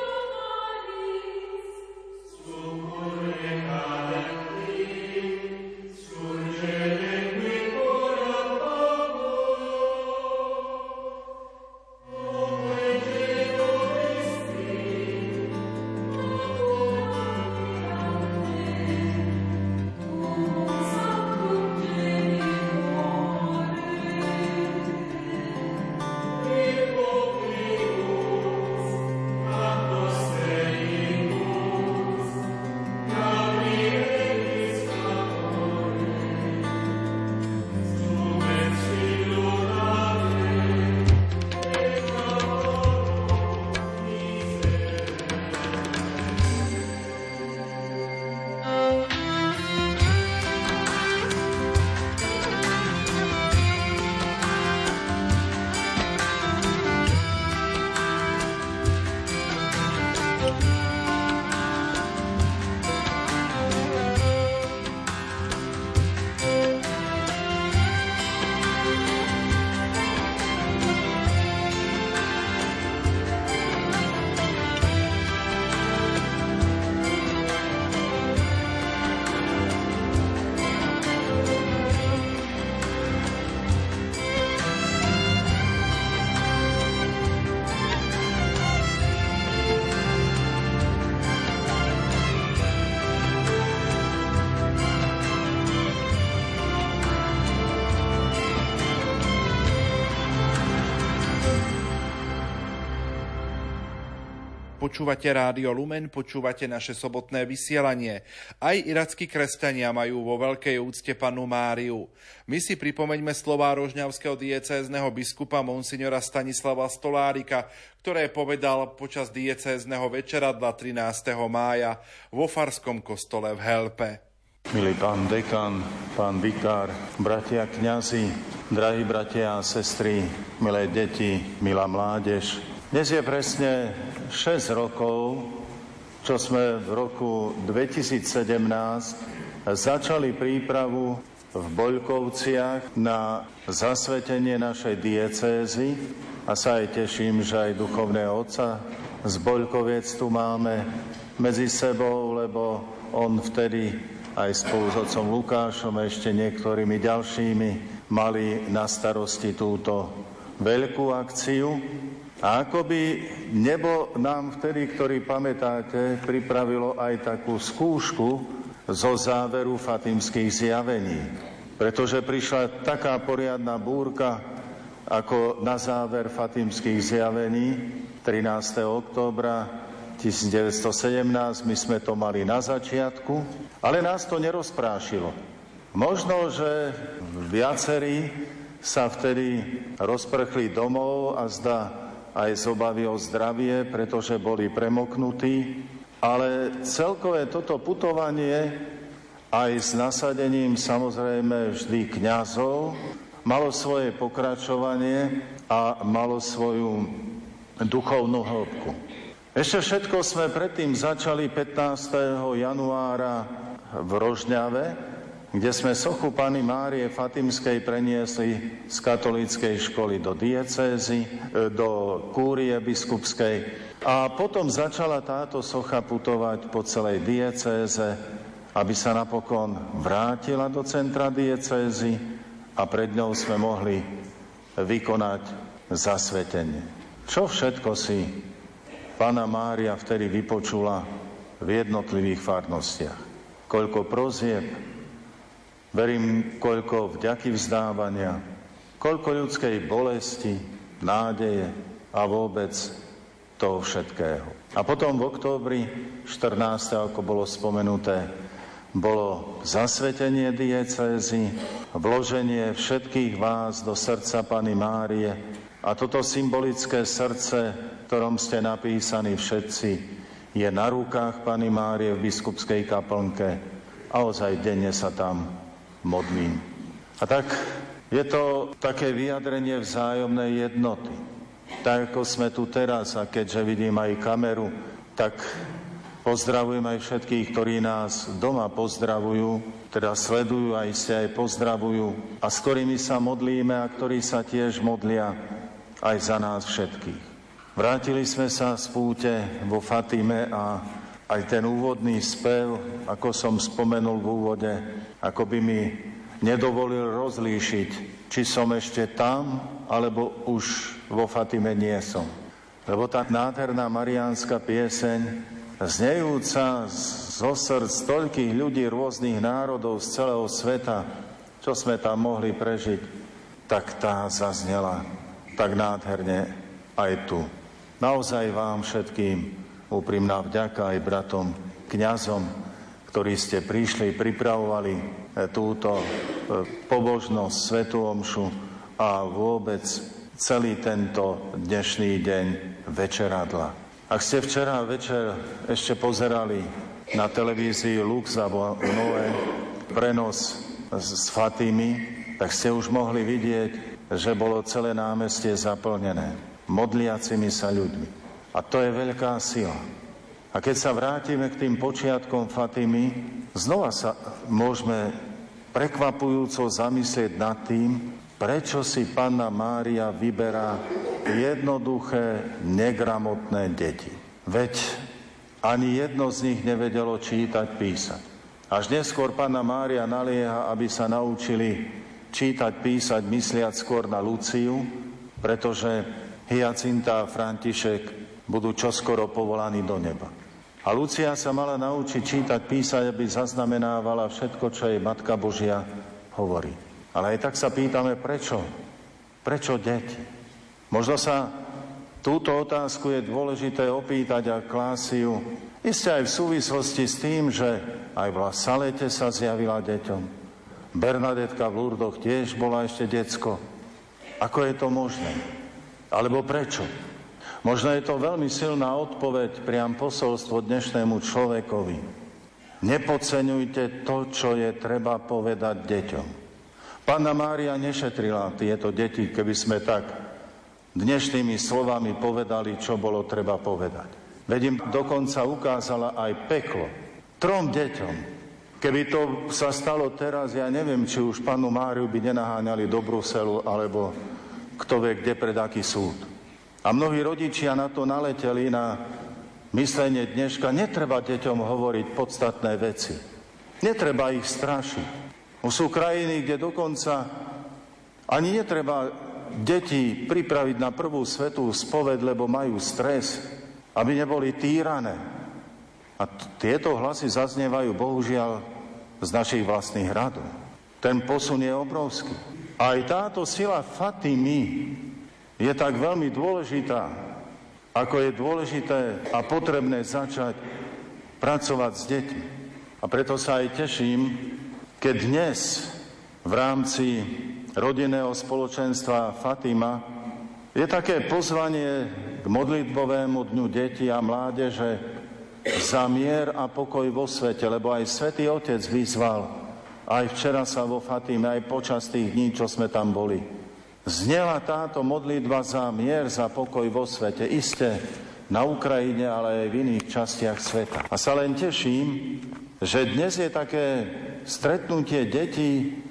Počúvate Rádio Lumen, počúvate naše sobotné vysielanie. Aj irackí kresťania majú vo veľkej úcte panu Máriu. My si pripomeňme slová rožňavského diecézneho biskupa monsignora Stanislava Stolárika, ktoré povedal počas diecézneho večeradla 13. mája vo Farskom kostole v Helpe. Milý pán dekan, pán vikár, bratia kňazi, drahí bratia a sestry, milé deti, milá mládež, dnes je presne 6 rokov, čo sme v roku 2017 začali prípravu v Boľkovciach na zasvetenie našej diecézy a sa aj teším, že aj duchovného otca z Boľkoviec tu máme medzi sebou, lebo on vtedy aj spolu s otcom Lukášom a ešte niektorými ďalšími mali na starosti túto veľkú akciu. A ako by nebo nám vtedy, ktorý pamätáte, pripravilo aj takú skúšku zo záveru fatimských zjavení. Pretože prišla taká poriadna búrka, ako na záver fatimských zjavení 13. októbra 1917, my sme to mali na začiatku, ale nás to nerozprášilo. Možno, že viacerí sa vtedy rozprchli domov a zda aj z obavy o zdravie, pretože boli premoknutí, ale celkové toto putovanie aj s nasadením samozrejme vždy kňazov malo svoje pokračovanie a malo svoju duchovnú hĺbku. Ešte všetko sme predtým začali 15. januára v Rožňave, kde sme sochu Pany Márie Fatimskej preniesli z katolíckej školy do diecézy, e, do kúrie biskupskej. A potom začala táto socha putovať po celej diecéze, aby sa napokon vrátila do centra diecézy a pred ňou sme mohli vykonať zasvetenie. Čo všetko si Pána Mária vtedy vypočula v jednotlivých farnostiach. Koľko prozieb, verím, koľko vďaky vzdávania, koľko ľudskej bolesti, nádeje a vôbec toho všetkého. A potom v októbri 14. ako bolo spomenuté, bolo zasvetenie diecézy, vloženie všetkých vás do srdca Pany Márie a toto symbolické srdce, ktorom ste napísaní všetci, je na rukách Pany Márie v biskupskej kaplnke a ozaj denne sa tam modlím. A tak je to také vyjadrenie vzájomnej jednoty. Tak ako sme tu teraz a keďže vidím aj kameru, tak Pozdravujem aj všetkých, ktorí nás doma pozdravujú, teda sledujú a iste aj pozdravujú a s ktorými sa modlíme a ktorí sa tiež modlia aj za nás všetkých. Vrátili sme sa z púte vo Fatime a aj ten úvodný spev, ako som spomenul v úvode, ako by mi nedovolil rozlíšiť, či som ešte tam, alebo už vo Fatime nie som. Lebo tá nádherná mariánska pieseň znejúca zo srdc toľkých ľudí rôznych národov z celého sveta, čo sme tam mohli prežiť, tak tá zaznela tak nádherne aj tu. Naozaj vám všetkým úprimná vďaka aj bratom, kňazom, ktorí ste prišli, pripravovali e, túto e, pobožnosť, svetú omšu a vôbec celý tento dnešný deň večeradla. Ak ste včera večer ešte pozerali na televízii Lux alebo Noé prenos z Fatimy, tak ste už mohli vidieť, že bolo celé námestie zaplnené modliacimi sa ľuďmi. A to je veľká sila. A keď sa vrátime k tým počiatkom Fatimy, znova sa môžeme prekvapujúco zamyslieť nad tým, prečo si panna Mária vyberá jednoduché, negramotné deti. Veď ani jedno z nich nevedelo čítať, písať. Až neskôr pána Mária nalieha, aby sa naučili čítať, písať, mysliať skôr na Luciu, pretože Hyacinta František budú čoskoro povolaní do neba. A Lucia sa mala naučiť čítať, písať, aby zaznamenávala všetko, čo jej Matka Božia hovorí. Ale aj tak sa pýtame, prečo? Prečo deti? Možno sa túto otázku je dôležité opýtať a klásiu isté aj v súvislosti s tým, že aj v Salete sa zjavila deťom. Bernadetka v Lurdoch tiež bola ešte decko. Ako je to možné? Alebo prečo? Možno je to veľmi silná odpoveď, priam posolstvo dnešnému človekovi. Nepodceňujte to, čo je treba povedať deťom. Pána Mária nešetrila tieto deti, keby sme tak dnešnými slovami povedali, čo bolo treba povedať. Veď im dokonca ukázala aj peklo. Trom deťom. Keby to sa stalo teraz, ja neviem, či už panu Máriu by nenaháňali do Bruselu, alebo kto vie, kde pred aký súd. A mnohí rodičia na to naleteli na myslenie dneška. Netreba deťom hovoriť podstatné veci. Netreba ich strašiť. Sú krajiny, kde dokonca ani netreba deti pripraviť na prvú svetú spoved, lebo majú stres, aby neboli týrané. A t- tieto hlasy zaznievajú bohužiaľ z našich vlastných hradov. Ten posun je obrovský. Aj táto sila Fatimy je tak veľmi dôležitá, ako je dôležité a potrebné začať pracovať s deťmi. A preto sa aj teším, keď dnes v rámci rodinného spoločenstva Fatima je také pozvanie k modlitbovému dňu detí a mládeže za mier a pokoj vo svete, lebo aj Svetý Otec vyzval, aj včera sa vo Fatime, aj počas tých dní, čo sme tam boli. Znela táto modlitba za mier, za pokoj vo svete, iste na Ukrajine, ale aj v iných častiach sveta. A sa len teším, že dnes je také stretnutie detí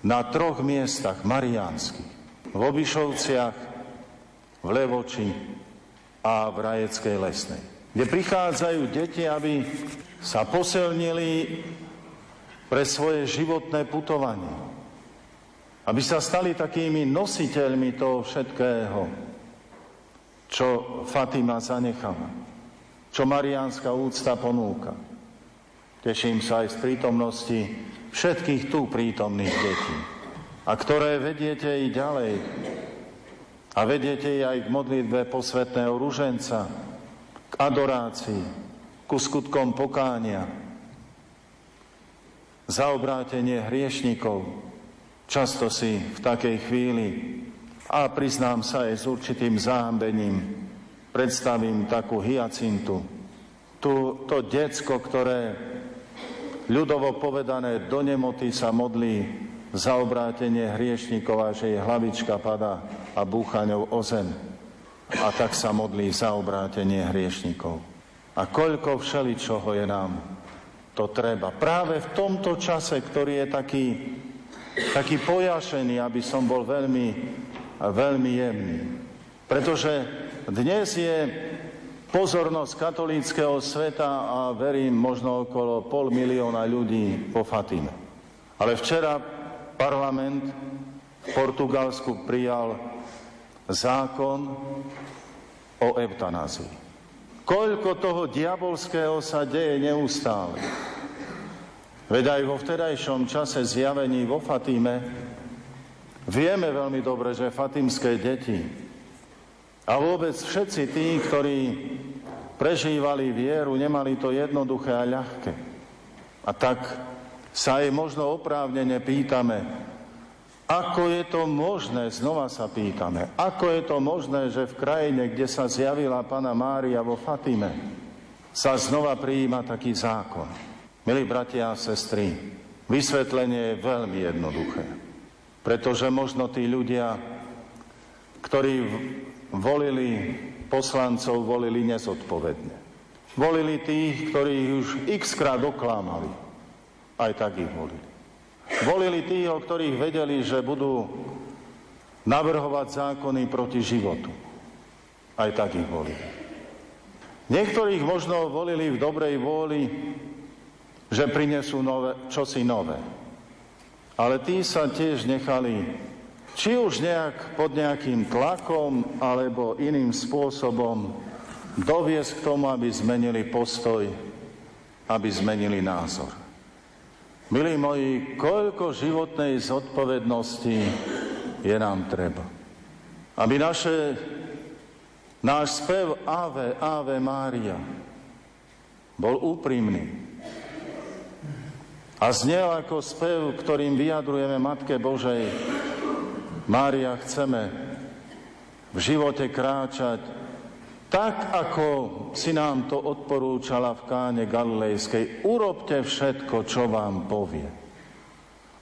na troch miestach mariánskych. V Obišovciach, v Levoči a v Rajeckej lesnej. Kde prichádzajú deti, aby sa posilnili pre svoje životné putovanie. Aby sa stali takými nositeľmi toho všetkého, čo Fatima zanechala. čo mariánska úcta ponúka. Teším sa aj z prítomnosti všetkých tu prítomných detí, a ktoré vediete i ďalej. A vediete i aj k modlitbe posvetného ruženca, k adorácii, ku skutkom pokánia, za obrátenie hriešnikov. Často si v takej chvíli, a priznám sa aj s určitým zahambením, predstavím takú hyacintu, tu, to decko, ktoré ľudovo povedané do nemoty sa modlí za obrátenie hriešnikov a že jej hlavička padá a búcha ňou o zem. A tak sa modlí za obrátenie hriešnikov. A koľko všeličoho je nám to treba. Práve v tomto čase, ktorý je taký, taký pojašený, aby som bol veľmi, veľmi jemný. Pretože dnes je pozornosť katolíckého sveta a verím možno okolo pol milióna ľudí po Fatime. Ale včera parlament v Portugalsku prijal zákon o eutanázii. Koľko toho diabolského sa deje neustále. Veď aj vo vtedajšom čase zjavení vo Fatíme vieme veľmi dobre, že fatimské deti a vôbec všetci tí, ktorí prežívali vieru, nemali to jednoduché a ľahké. A tak sa aj možno oprávnene pýtame, ako je to možné, znova sa pýtame, ako je to možné, že v krajine, kde sa zjavila Pana Mária vo Fatime, sa znova prijíma taký zákon. Milí bratia a sestry, vysvetlenie je veľmi jednoduché. Pretože možno tí ľudia, ktorí volili poslancov, volili nezodpovedne. Volili tých, ktorí už x krát oklámali. Aj tak ich volili. Volili tých, o ktorých vedeli, že budú navrhovať zákony proti životu. Aj tak ich volili. Niektorých možno volili v dobrej vôli, že prinesú nové, čosi nové. Ale tí sa tiež nechali, či už nejak pod nejakým tlakom, alebo iným spôsobom, doviesť k tomu, aby zmenili postoj, aby zmenili názor. Milí moji, koľko životnej zodpovednosti je nám treba. Aby naše, náš spev Ave, Ave Mária bol úprimný. A znel ako spev, ktorým vyjadrujeme Matke Božej, Mária, chceme v živote kráčať tak ako si nám to odporúčala v káne Galilejskej, urobte všetko, čo vám povie.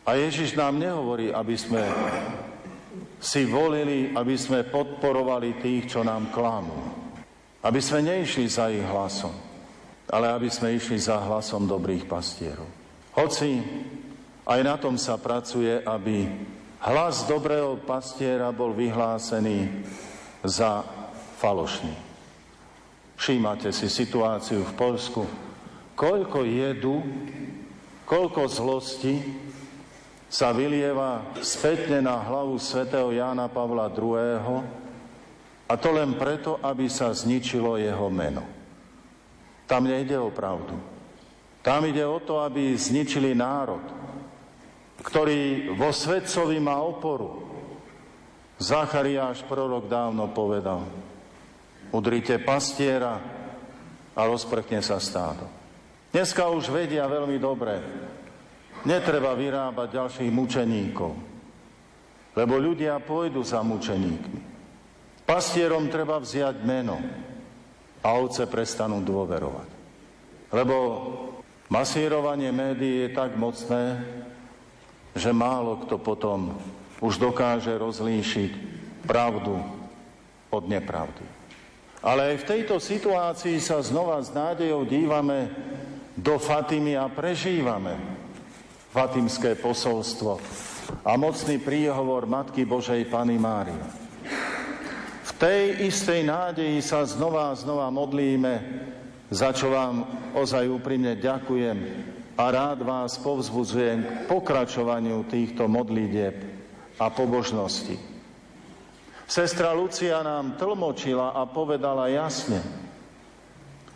A Ježiš nám nehovorí, aby sme si volili, aby sme podporovali tých, čo nám klamú. Aby sme neišli za ich hlasom, ale aby sme išli za hlasom dobrých pastierov. Hoci aj na tom sa pracuje, aby hlas dobrého pastiera bol vyhlásený za falošný. Všímate si situáciu v Polsku. Koľko jedu, koľko zlosti sa vylieva spätne na hlavu svätého Jána Pavla II. A to len preto, aby sa zničilo jeho meno. Tam nejde o pravdu. Tam ide o to, aby zničili národ, ktorý vo svetcovi má oporu. Zachariáš prorok dávno povedal, udrite pastiera a rozprchne sa stádo. Dneska už vedia veľmi dobre, netreba vyrábať ďalších mučeníkov, lebo ľudia pôjdu za mučeníkmi. Pastierom treba vziať meno a ovce prestanú dôverovať. Lebo masírovanie médií je tak mocné, že málo kto potom už dokáže rozlíšiť pravdu od nepravdy. Ale aj v tejto situácii sa znova s nádejou dívame do Fatimy a prežívame fatimské posolstvo a mocný príhovor Matky Božej Pany Mária. V tej istej nádeji sa znova a znova modlíme, za čo vám ozaj úprimne ďakujem a rád vás povzbudzujem k pokračovaniu týchto modlitieb a pobožností. Sestra Lucia nám tlmočila a povedala jasne.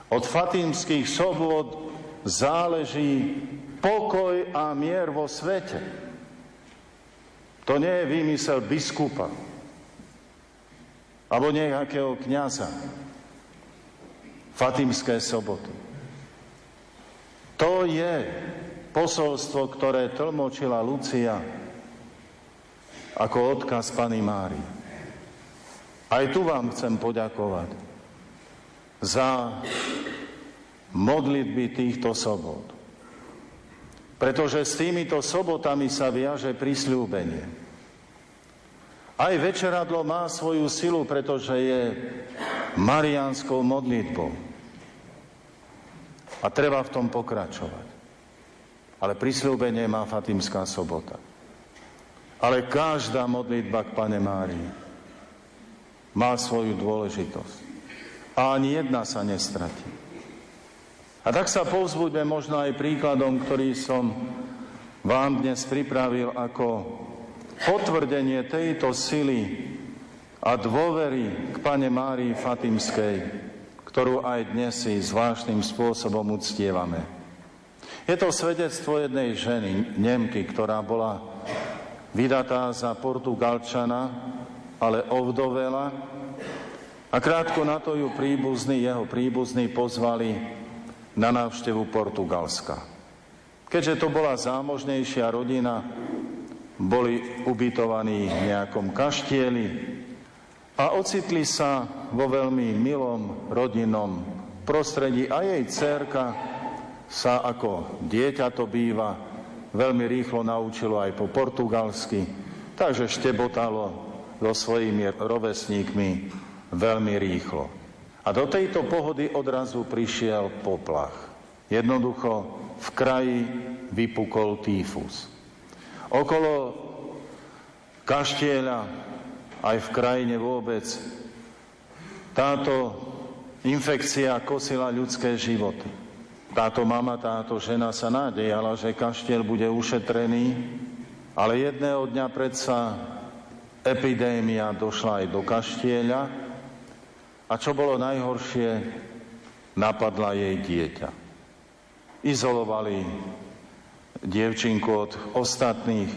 Od fatímskych sobôd záleží pokoj a mier vo svete. To nie je výmysel biskupa alebo nejakého kniaza. Fatimské soboty. To je posolstvo, ktoré tlmočila Lucia ako odkaz Pany Mári. Aj tu vám chcem poďakovať za modlitby týchto sobot. Pretože s týmito sobotami sa viaže prisľúbenie. Aj večeradlo má svoju silu, pretože je mariánskou modlitbou. A treba v tom pokračovať. Ale prisľúbenie má Fatimská sobota. Ale každá modlitba k Pane Márii má svoju dôležitosť. A ani jedna sa nestratí. A tak sa povzbuďme možno aj príkladom, ktorý som vám dnes pripravil ako potvrdenie tejto sily a dôvery k Pane Márii Fatimskej, ktorú aj dnes si zvláštnym spôsobom uctievame. Je to svedectvo jednej ženy, Nemky, ktorá bola vydatá za Portugalčana, ale ovdovela a krátko na to ju príbuzný, jeho príbuzný pozvali na návštevu Portugalska. Keďže to bola zámožnejšia rodina, boli ubytovaní v nejakom kaštieli a ocitli sa vo veľmi milom rodinnom prostredí a jej cerka sa ako dieťa to býva veľmi rýchlo naučilo aj po portugalsky, takže štebotalo so svojimi rovesníkmi veľmi rýchlo. A do tejto pohody odrazu prišiel poplach. Jednoducho v kraji vypukol týfus. Okolo kaštieľa, aj v krajine vôbec, táto infekcia kosila ľudské životy. Táto mama, táto žena sa nádejala, že kaštiel bude ušetrený, ale jedného dňa predsa epidémia došla aj do kaštieľa a čo bolo najhoršie, napadla jej dieťa. Izolovali dievčinku od ostatných,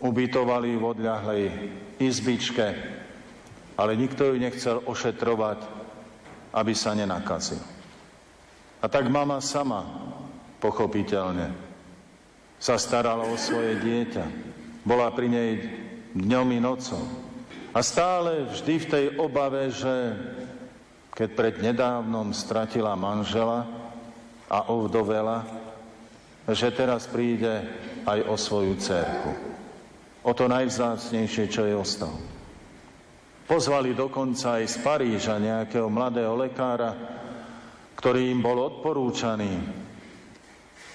ubytovali v odľahlej izbičke, ale nikto ju nechcel ošetrovať, aby sa nenakazil. A tak mama sama, pochopiteľne, sa starala o svoje dieťa. Bola pri nej dňom i nocou. A stále vždy v tej obave, že keď pred nedávnom stratila manžela a ovdovela, že teraz príde aj o svoju cerku. O to najvzácnejšie, čo je ostalo. Pozvali dokonca aj z Paríža nejakého mladého lekára, ktorý im bol odporúčaný.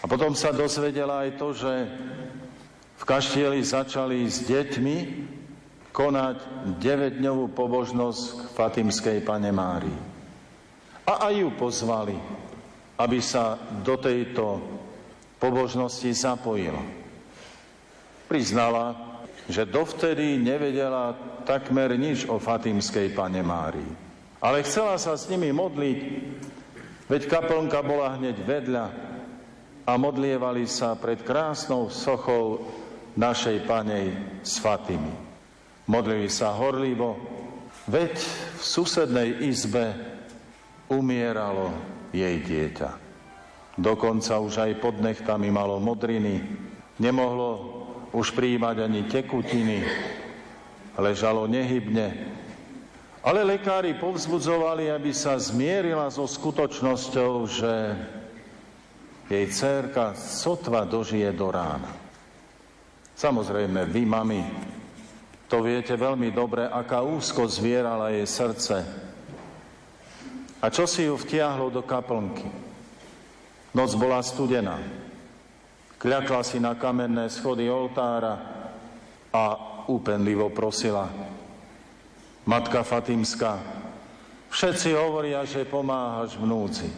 A potom sa dozvedela aj to, že v kaštieli začali s deťmi konať 9-dňovú pobožnosť k Fatimskej pane Márii. A aj ju pozvali, aby sa do tejto pobožnosti zapojila. Priznala, že dovtedy nevedela takmer nič o Fatimskej pane Márii. Ale chcela sa s nimi modliť, veď kaplnka bola hneď vedľa a modlievali sa pred krásnou sochou našej panej s Fatimy. Modlili sa horlivo, veď v susednej izbe umieralo jej dieťa. Dokonca už aj pod nechtami malo modriny, nemohlo už príjmať ani tekutiny, ležalo nehybne. Ale lekári povzbudzovali, aby sa zmierila so skutočnosťou, že jej dcerka sotva dožije do rána. Samozrejme, vy, mami, to viete veľmi dobre, aká úzko zvierala jej srdce, a čo si ju vtiahlo do kaplnky? Noc bola studená. Kľakla si na kamenné schody oltára a úpenlivo prosila. Matka Fatimská, všetci hovoria, že pomáhaš v núdzi.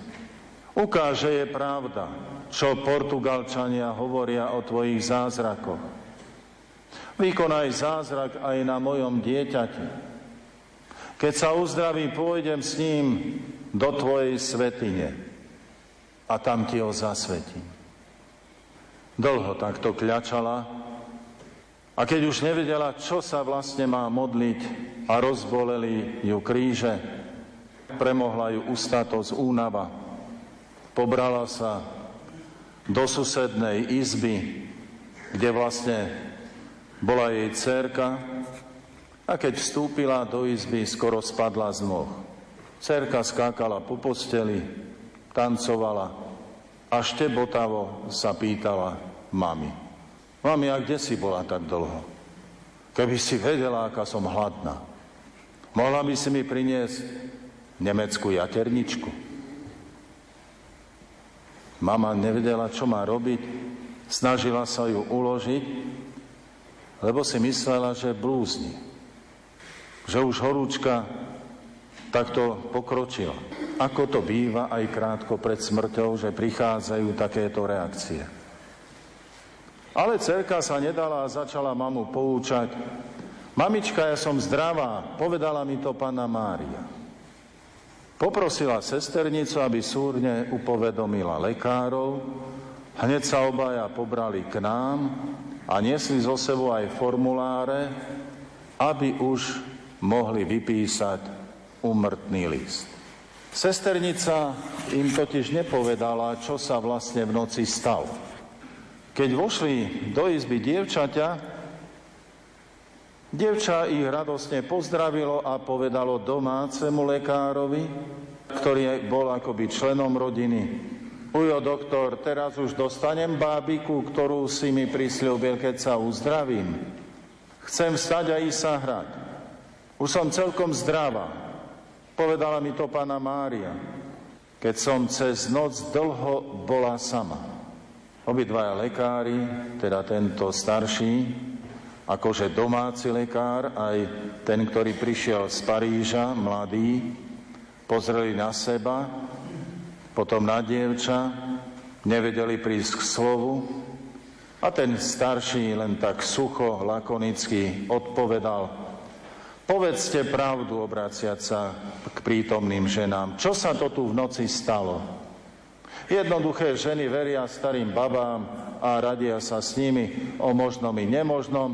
Ukáže je pravda, čo Portugalčania hovoria o tvojich zázrakoch. Vykonaj zázrak aj na mojom dieťati. Keď sa uzdravím, pôjdem s ním do tvojej svetine a tam ti ho zasvetím. Dlho takto kľačala a keď už nevedela, čo sa vlastne má modliť a rozboleli ju kríže, premohla ju ústatosť únava. Pobrala sa do susednej izby, kde vlastne bola jej dcerka a keď vstúpila do izby, skoro spadla z noh. Cerka skákala po posteli, tancovala a štebotavo sa pýtala mami. Mami, a kde si bola tak dlho? Keby si vedela, aká som hladná. Mohla by si mi priniesť nemeckú jaterničku. Mama nevedela, čo má robiť, snažila sa ju uložiť, lebo si myslela, že blúzni. Že už horúčka takto pokročila. Ako to býva aj krátko pred smrťou, že prichádzajú takéto reakcie. Ale cerka sa nedala a začala mamu poučať. Mamička, ja som zdravá, povedala mi to pána Mária. Poprosila sesternicu, aby súrne upovedomila lekárov. Hneď sa obaja pobrali k nám a niesli zo sebou aj formuláre, aby už mohli vypísať umrtný list. Sesternica im totiž nepovedala, čo sa vlastne v noci stalo. Keď vošli do izby dievčaťa, dievča ich radosne pozdravilo a povedalo domácemu lekárovi, ktorý bol akoby členom rodiny. Ujo, doktor, teraz už dostanem bábiku, ktorú si mi prisľúbil, keď sa uzdravím. Chcem vstať a ísť sa hrať. Už som celkom zdravá. Povedala mi to pána Mária, keď som cez noc dlho bola sama. Obidvaja lekári, teda tento starší, akože domáci lekár, aj ten, ktorý prišiel z Paríža, mladý, pozreli na seba, potom na dievča, nevedeli prísť k slovu a ten starší len tak sucho, lakonicky odpovedal, Povedzte pravdu, obraciať sa k prítomným ženám. Čo sa to tu v noci stalo? Jednoduché ženy veria starým babám a radia sa s nimi o možnom i nemožnom.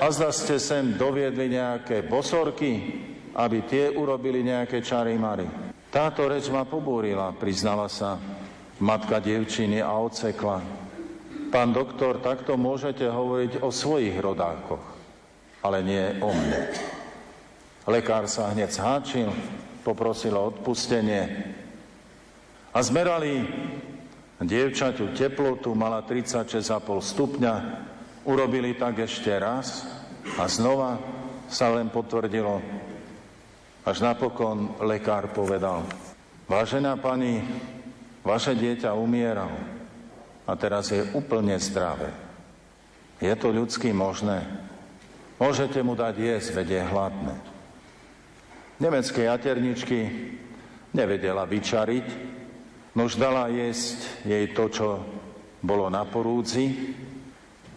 A zda ste sem doviedli nejaké bosorky, aby tie urobili nejaké čary mary. Táto reč ma pobúrila, priznala sa matka devčiny a odsekla. Pán doktor, takto môžete hovoriť o svojich rodákoch, ale nie o mne. Lekár sa hneď zháčil, poprosil o odpustenie a zmerali dievčaťu teplotu, mala 36,5 stupňa, urobili tak ešte raz a znova sa len potvrdilo. Až napokon lekár povedal, vážená pani, vaše dieťa umieralo a teraz je úplne zdravé. Je to ľudský možné? Môžete mu dať jesť, vedie hladné. Nemecké jaterničky nevedela vyčariť, nož dala jesť jej to, čo bolo na porúdzi.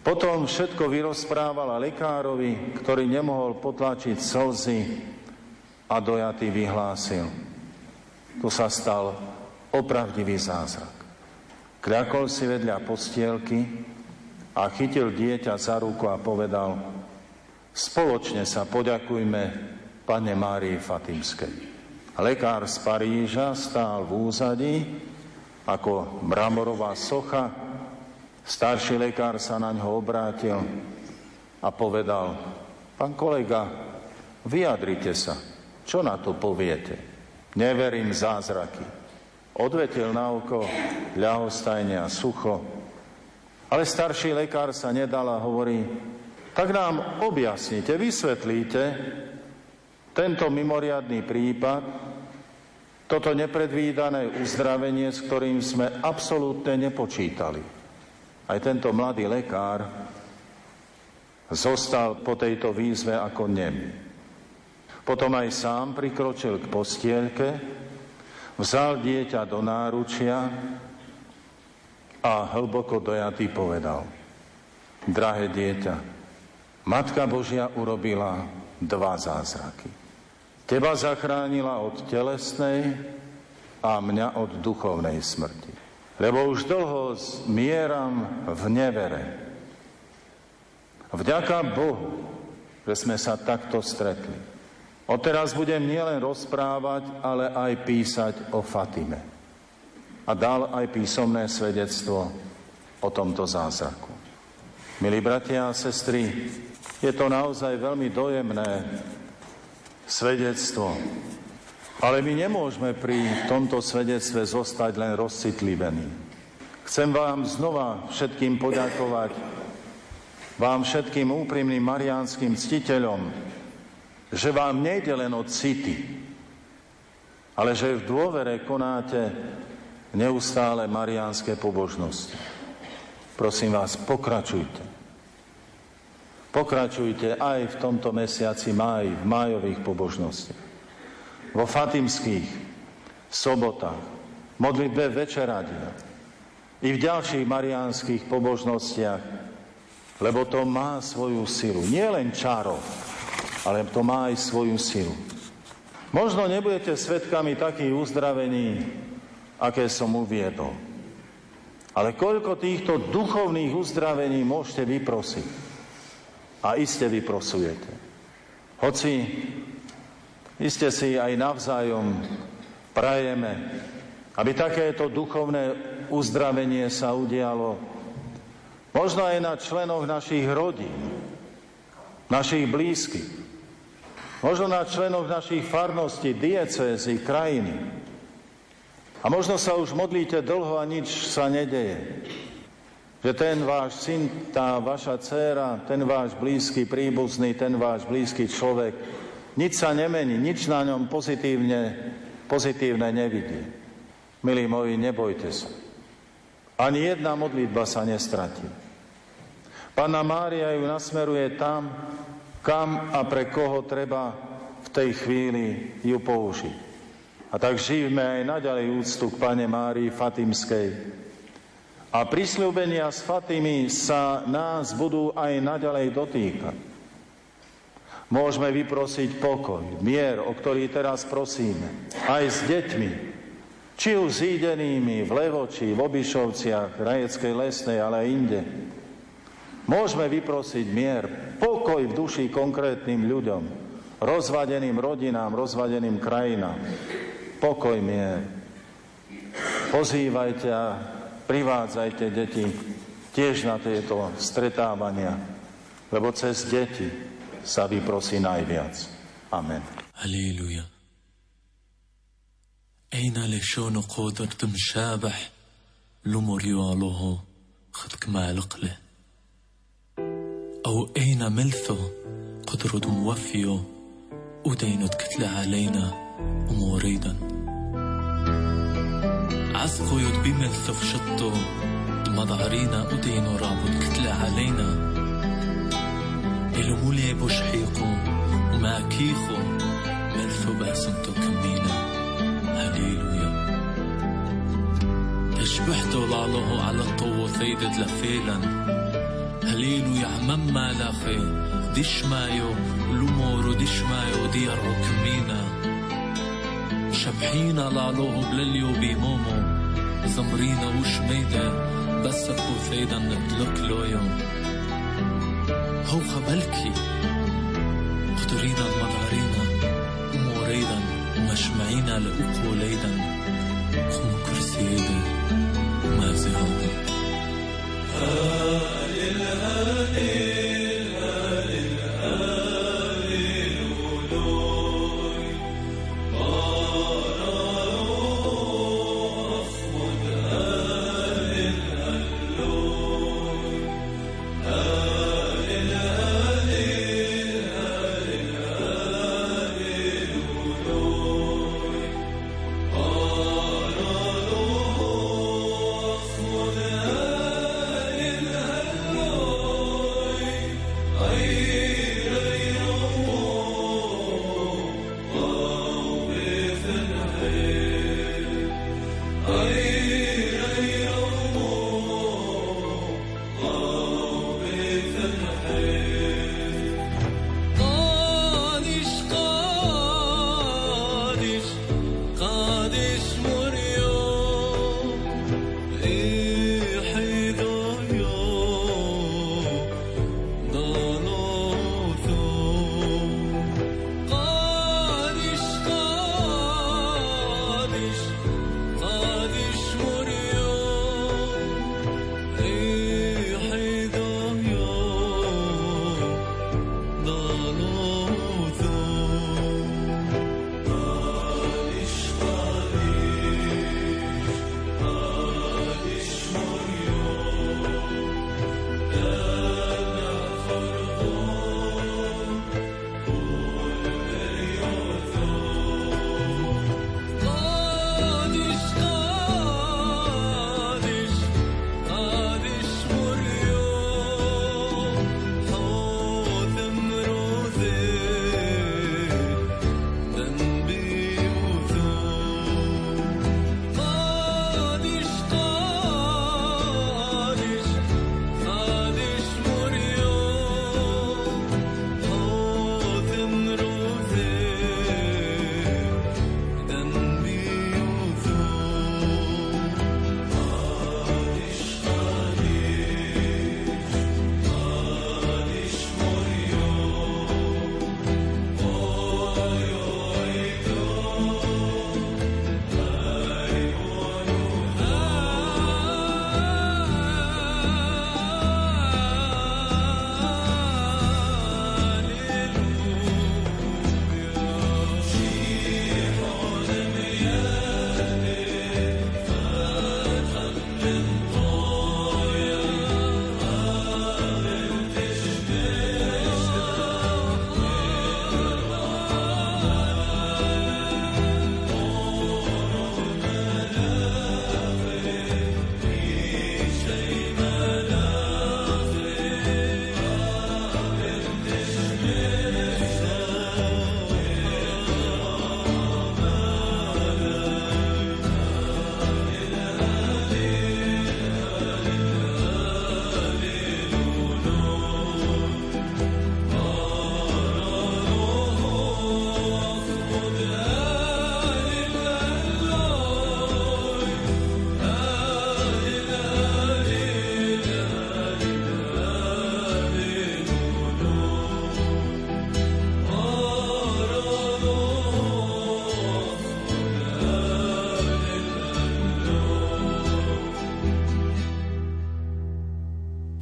Potom všetko vyrozprávala lekárovi, ktorý nemohol potlačiť slzy a dojatý vyhlásil. Tu sa stal opravdivý zázrak. Kľakol si vedľa postielky a chytil dieťa za ruku a povedal, spoločne sa poďakujme Pane Márii Fatimskej. Lekár z Paríža stál v úzadí ako mramorová socha. Starší lekár sa na ňo obrátil a povedal, pán kolega, vyjadrite sa, čo na to poviete? Neverím zázraky. Odvetil na oko ľahostajne a sucho. Ale starší lekár sa nedal a hovorí, tak nám objasnite, vysvetlíte, tento mimoriadný prípad, toto nepredvídané uzdravenie, s ktorým sme absolútne nepočítali. Aj tento mladý lekár zostal po tejto výzve ako nem. Potom aj sám prikročil k postielke, vzal dieťa do náručia a hlboko dojatý povedal, drahé dieťa, Matka Božia urobila dva zázraky. Teba zachránila od telesnej a mňa od duchovnej smrti. Lebo už dlho zmieram v nevere. Vďaka Bohu, že sme sa takto stretli. Odteraz budem nielen rozprávať, ale aj písať o Fatime. A dal aj písomné svedectvo o tomto zázraku. Milí bratia a sestry, je to naozaj veľmi dojemné svedectvo. Ale my nemôžeme pri tomto svedectve zostať len rozcitlivení. Chcem vám znova všetkým poďakovať, vám všetkým úprimným mariánskym ctiteľom, že vám nejde len o city, ale že v dôvere konáte neustále mariánske pobožnosti. Prosím vás, pokračujte. Pokračujte aj v tomto mesiaci máj, v májových pobožnostiach. Vo fatimských sobotách, modlitbe večeradia i v ďalších mariánskych pobožnostiach, lebo to má svoju silu. Nie len čarov, ale to má aj svoju silu. Možno nebudete svetkami takých uzdravení, aké som uviedol. Ale koľko týchto duchovných uzdravení môžete vyprosiť? A iste vyprosujete. Hoci iste si aj navzájom prajeme, aby takéto duchovné uzdravenie sa udialo možno aj na členoch našich rodín, našich blízkych, možno na členoch našich farností, diecézy, krajiny. A možno sa už modlíte dlho a nič sa nedeje že ten váš syn, tá vaša dcéra, ten váš blízky príbuzný, ten váš blízky človek, nič sa nemení, nič na ňom pozitívne, pozitívne nevidí. Milí moji, nebojte sa. Ani jedna modlitba sa nestratí. Pána Mária ju nasmeruje tam, kam a pre koho treba v tej chvíli ju použiť. A tak žijme aj naďalej úctu k Pane Márii Fatimskej, a prisľúbenia s Fatými sa nás budú aj naďalej dotýkať. Môžeme vyprosiť pokoj, mier, o ktorý teraz prosíme, aj s deťmi, či už zídenými v Levoči, v Obišovciach, Rajeckej lesnej, ale aj inde. Môžeme vyprosiť mier, pokoj v duši konkrétnym ľuďom, rozvadeným rodinám, rozvadeným krajinám. Pokoj, mier. Pozývajte privádzajte deti tiež na tieto stretávania, lebo cez deti sa vyprosí najviac. Amen. هللويا أين لشون قدرت مشابح لمرياله خدك معلقله أو أين ملثو قدرت موفيو ودينت كتلة علينا وموريدا عزقو يد بمث شطو مظهرينا ودينو رابط كتلة علينا. إلو مولي بوشحيقو وما كيخو ملثو باسنتو كمينا. هليلويا. تشبحتو لالوهو على الطو ثيدت لفيلا هليلويا عمم مالاخي ديش مايو لومورو ديش مايو ديارو كمينا. شبحينا لالوهو بلليو بيمومو زمرينا وشميدة بس بوفيدا نطلق لويوم هو خبلكي اخترينا المدارينا وموريدا ومشمعينا لأقوى ليدا خم كرسيدا وما زيادا آه للآلين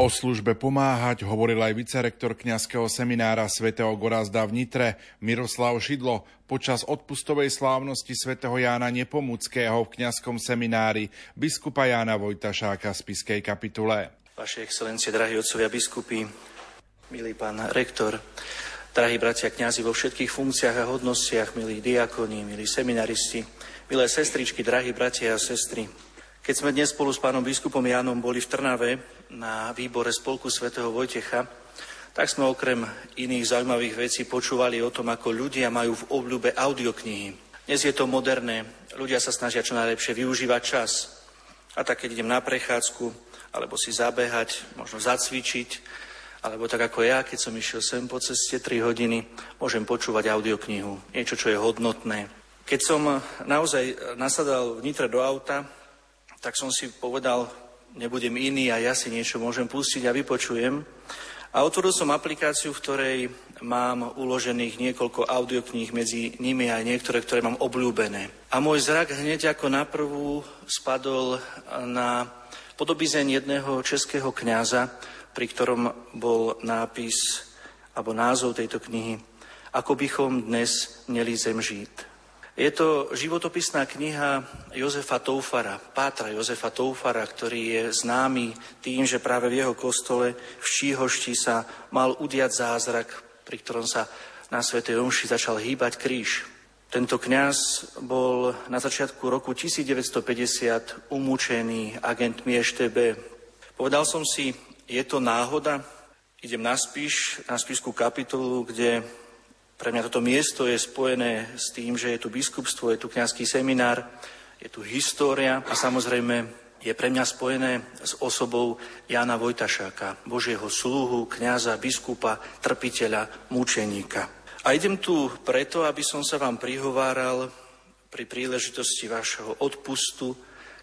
O službe pomáhať hovoril aj vicerektor kňazského seminára svätého Gorazda v Nitre Miroslav Šidlo počas odpustovej slávnosti svätého Jána Nepomuckého v kňazskom seminári biskupa Jána Vojtašáka z Piskej kapitule. Vaše excelencie, drahí otcovia biskupy, milý pán rektor, drahí bratia kňazi vo všetkých funkciách a hodnostiach, milí diakoni, milí seminaristi, milé sestričky, drahí bratia a sestry, keď sme dnes spolu s pánom biskupom Jánom boli v Trnave na výbore Spolku svätého Vojtecha, tak sme okrem iných zaujímavých vecí počúvali o tom, ako ľudia majú v obľúbe audioknihy. Dnes je to moderné, ľudia sa snažia čo najlepšie využívať čas. A tak, keď idem na prechádzku, alebo si zabehať, možno zacvičiť, alebo tak ako ja, keď som išiel sem po ceste 3 hodiny, môžem počúvať audioknihu, niečo, čo je hodnotné. Keď som naozaj nasadal v Nitre do auta, tak som si povedal, nebudem iný a ja si niečo môžem pustiť a vypočujem. A otvoril som aplikáciu, v ktorej mám uložených niekoľko audiokníh, medzi nimi aj niektoré, ktoré mám obľúbené. A môj zrak hneď ako na prvú spadol na podobizeň jedného českého kňaza, pri ktorom bol nápis alebo názov tejto knihy Ako bychom dnes měli zem. Je to životopisná kniha Jozefa Toufara, pátra Jozefa Toufara, ktorý je známy tým, že práve v jeho kostole v Šíhošti sa mal udiať zázrak, pri ktorom sa na Svetej Omši začal hýbať kríž. Tento kňaz bol na začiatku roku 1950 umúčený agentmi EŠTB. Povedal som si, je to náhoda? Idem na spíš, na spísku kapitolu, kde pre mňa toto miesto je spojené s tým, že je tu biskupstvo, je tu kňazský seminár, je tu história a samozrejme je pre mňa spojené s osobou Jana Vojtašáka, Božieho sluhu, kňaza, biskupa, trpiteľa, mučeníka. A idem tu preto, aby som sa vám prihováral pri príležitosti vašeho odpustu,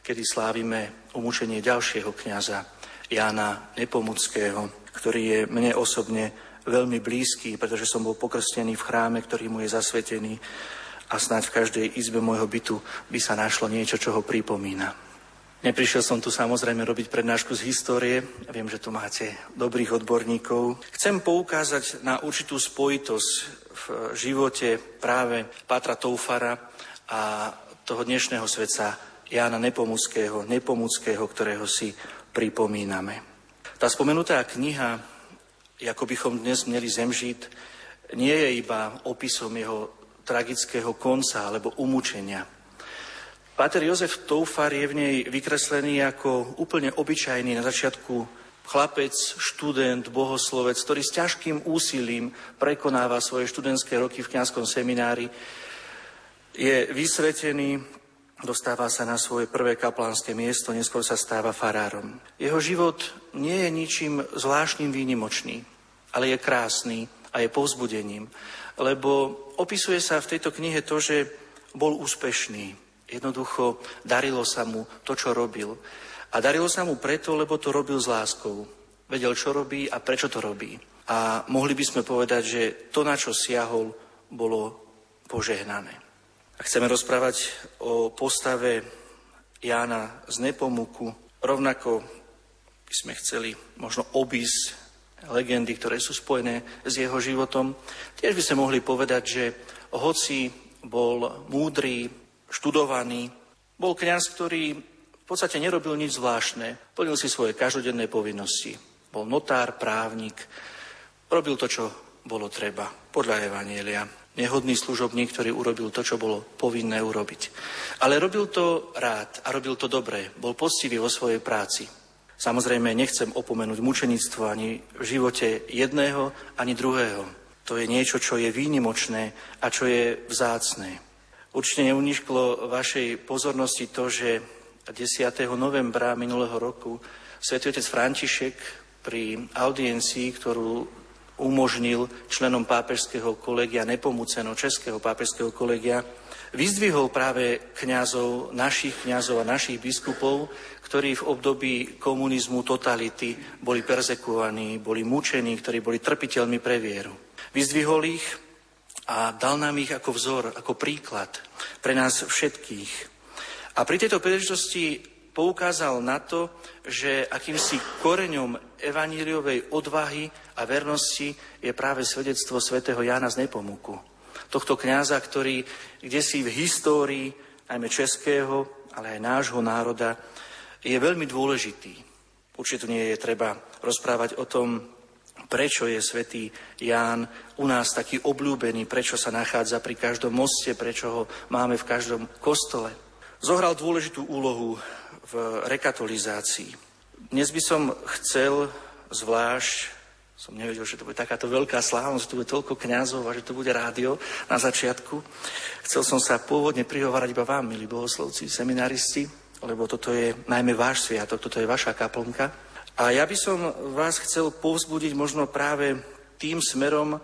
kedy slávime umúčenie ďalšieho kňaza, Jana Nepomuckého, ktorý je mne osobne veľmi blízky, pretože som bol pokrstený v chráme, ktorý mu je zasvetený a snáď v každej izbe môjho bytu by sa našlo niečo, čo ho pripomína. Neprišiel som tu samozrejme robiť prednášku z histórie, viem, že tu máte dobrých odborníkov. Chcem poukázať na určitú spojitosť v živote práve Patra Toufara a toho dnešného svetca Jána Nepomuckého, Nepomuckého, ktorého si pripomíname. Tá spomenutá kniha ako bychom dnes měli zemžiť, nie je iba opisom jeho tragického konca alebo umúčenia. Páter Jozef Toufar je v nej vykreslený ako úplne obyčajný na začiatku chlapec, študent, bohoslovec, ktorý s ťažkým úsilím prekonáva svoje študentské roky v kňazskom seminári, je vysvetený, dostáva sa na svoje prvé kaplánske miesto, neskôr sa stáva farárom. Jeho život nie je ničím zvláštnym výnimočný ale je krásny a je povzbudením, lebo opisuje sa v tejto knihe to, že bol úspešný. Jednoducho darilo sa mu to, čo robil. A darilo sa mu preto, lebo to robil s láskou. Vedel, čo robí a prečo to robí. A mohli by sme povedať, že to, na čo siahol, bolo požehnané. A chceme rozprávať o postave Jána z Nepomuku. Rovnako by sme chceli možno obísť legendy, ktoré sú spojené s jeho životom. Tiež by sme mohli povedať, že hoci bol múdry, študovaný, bol kňaz, ktorý v podstate nerobil nič zvláštne, plnil si svoje každodenné povinnosti. Bol notár, právnik, robil to, čo bolo treba, podľa Evanielia. Nehodný služobník, ktorý urobil to, čo bolo povinné urobiť. Ale robil to rád a robil to dobre. Bol poctivý vo svojej práci. Samozrejme, nechcem opomenúť mučenictvo ani v živote jedného, ani druhého. To je niečo, čo je výnimočné a čo je vzácné. Určite neunišklo vašej pozornosti to, že 10. novembra minulého roku svätý otec František pri audiencii, ktorú umožnil členom pápežského kolegia, nepomúceno českého pápežského kolegia, vyzdvihol práve kňazov, našich kňazov a našich biskupov, ktorí v období komunizmu, totality boli perzekovaní, boli mučení, ktorí boli trpiteľmi pre vieru. Vyzdvihol ich a dal nám ich ako vzor, ako príklad pre nás všetkých. A pri tejto príležitosti poukázal na to, že akýmsi koreňom evaníliovej odvahy a vernosti je práve svedectvo svätého Jána z Nepomuku. Tohto kňaza, ktorý kde si v histórii, najmä českého, ale aj nášho národa, je veľmi dôležitý. Určite nie je treba rozprávať o tom, prečo je svätý Ján u nás taký obľúbený, prečo sa nachádza pri každom moste, prečo ho máme v každom kostole. Zohral dôležitú úlohu v rekatolizácii. Dnes by som chcel zvlášť som nevedel, že to bude takáto veľká slávnosť, že to bude toľko kňazov a že to bude rádio na začiatku. Chcel som sa pôvodne prihovárať iba vám, milí bohoslovci, seminaristi, lebo toto je najmä váš sviatok, toto je vaša kaplnka. A ja by som vás chcel povzbudiť možno práve tým smerom,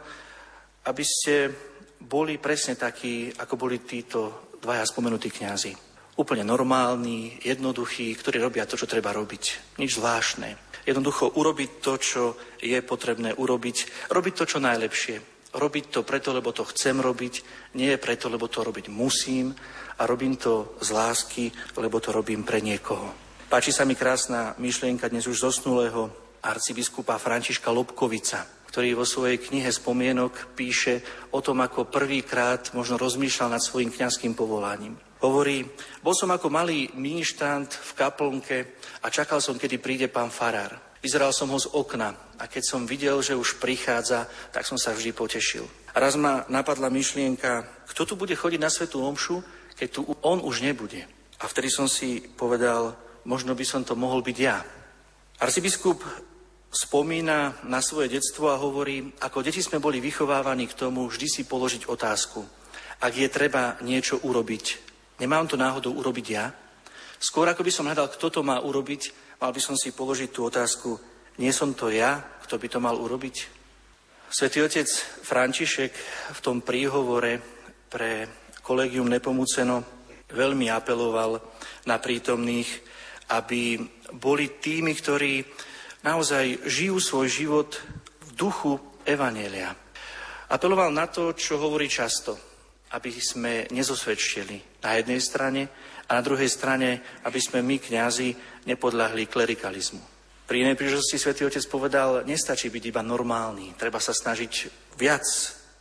aby ste boli presne takí, ako boli títo dvaja spomenutí kňazi. Úplne normálni, jednoduchí, ktorí robia to, čo treba robiť. Nič zvláštne. Jednoducho urobiť to, čo je potrebné urobiť. Robiť to, čo najlepšie. Robiť to preto, lebo to chcem robiť, nie preto, lebo to robiť musím a robím to z lásky, lebo to robím pre niekoho. Páči sa mi krásna myšlienka dnes už zosnulého arcibiskupa Františka Lobkovica, ktorý vo svojej knihe spomienok píše o tom, ako prvýkrát možno rozmýšľal nad svojim kňazským povolaním. Hovorí, bol som ako malý miništant v kaplnke a čakal som, kedy príde pán farár. Vyzeral som ho z okna a keď som videl, že už prichádza, tak som sa vždy potešil. A raz ma napadla myšlienka, kto tu bude chodiť na svetú omšu, keď tu on už nebude. A vtedy som si povedal, možno by som to mohol byť ja. Arcibiskup spomína na svoje detstvo a hovorí, ako deti sme boli vychovávaní k tomu vždy si položiť otázku. Ak je treba niečo urobiť, Nemám to náhodou urobiť ja? Skôr ako by som hľadal, kto to má urobiť, mal by som si položiť tú otázku, nie som to ja, kto by to mal urobiť? Svetý otec František v tom príhovore pre kolegium Nepomuceno veľmi apeloval na prítomných, aby boli tými, ktorí naozaj žijú svoj život v duchu Evanelia. Apeloval na to, čo hovorí často – aby sme nezosvedčili na jednej strane a na druhej strane, aby sme my, kňazi, nepodľahli klerikalizmu. Pri inej príležitosti svätý Otec povedal, nestačí byť iba normálny, treba sa snažiť viac,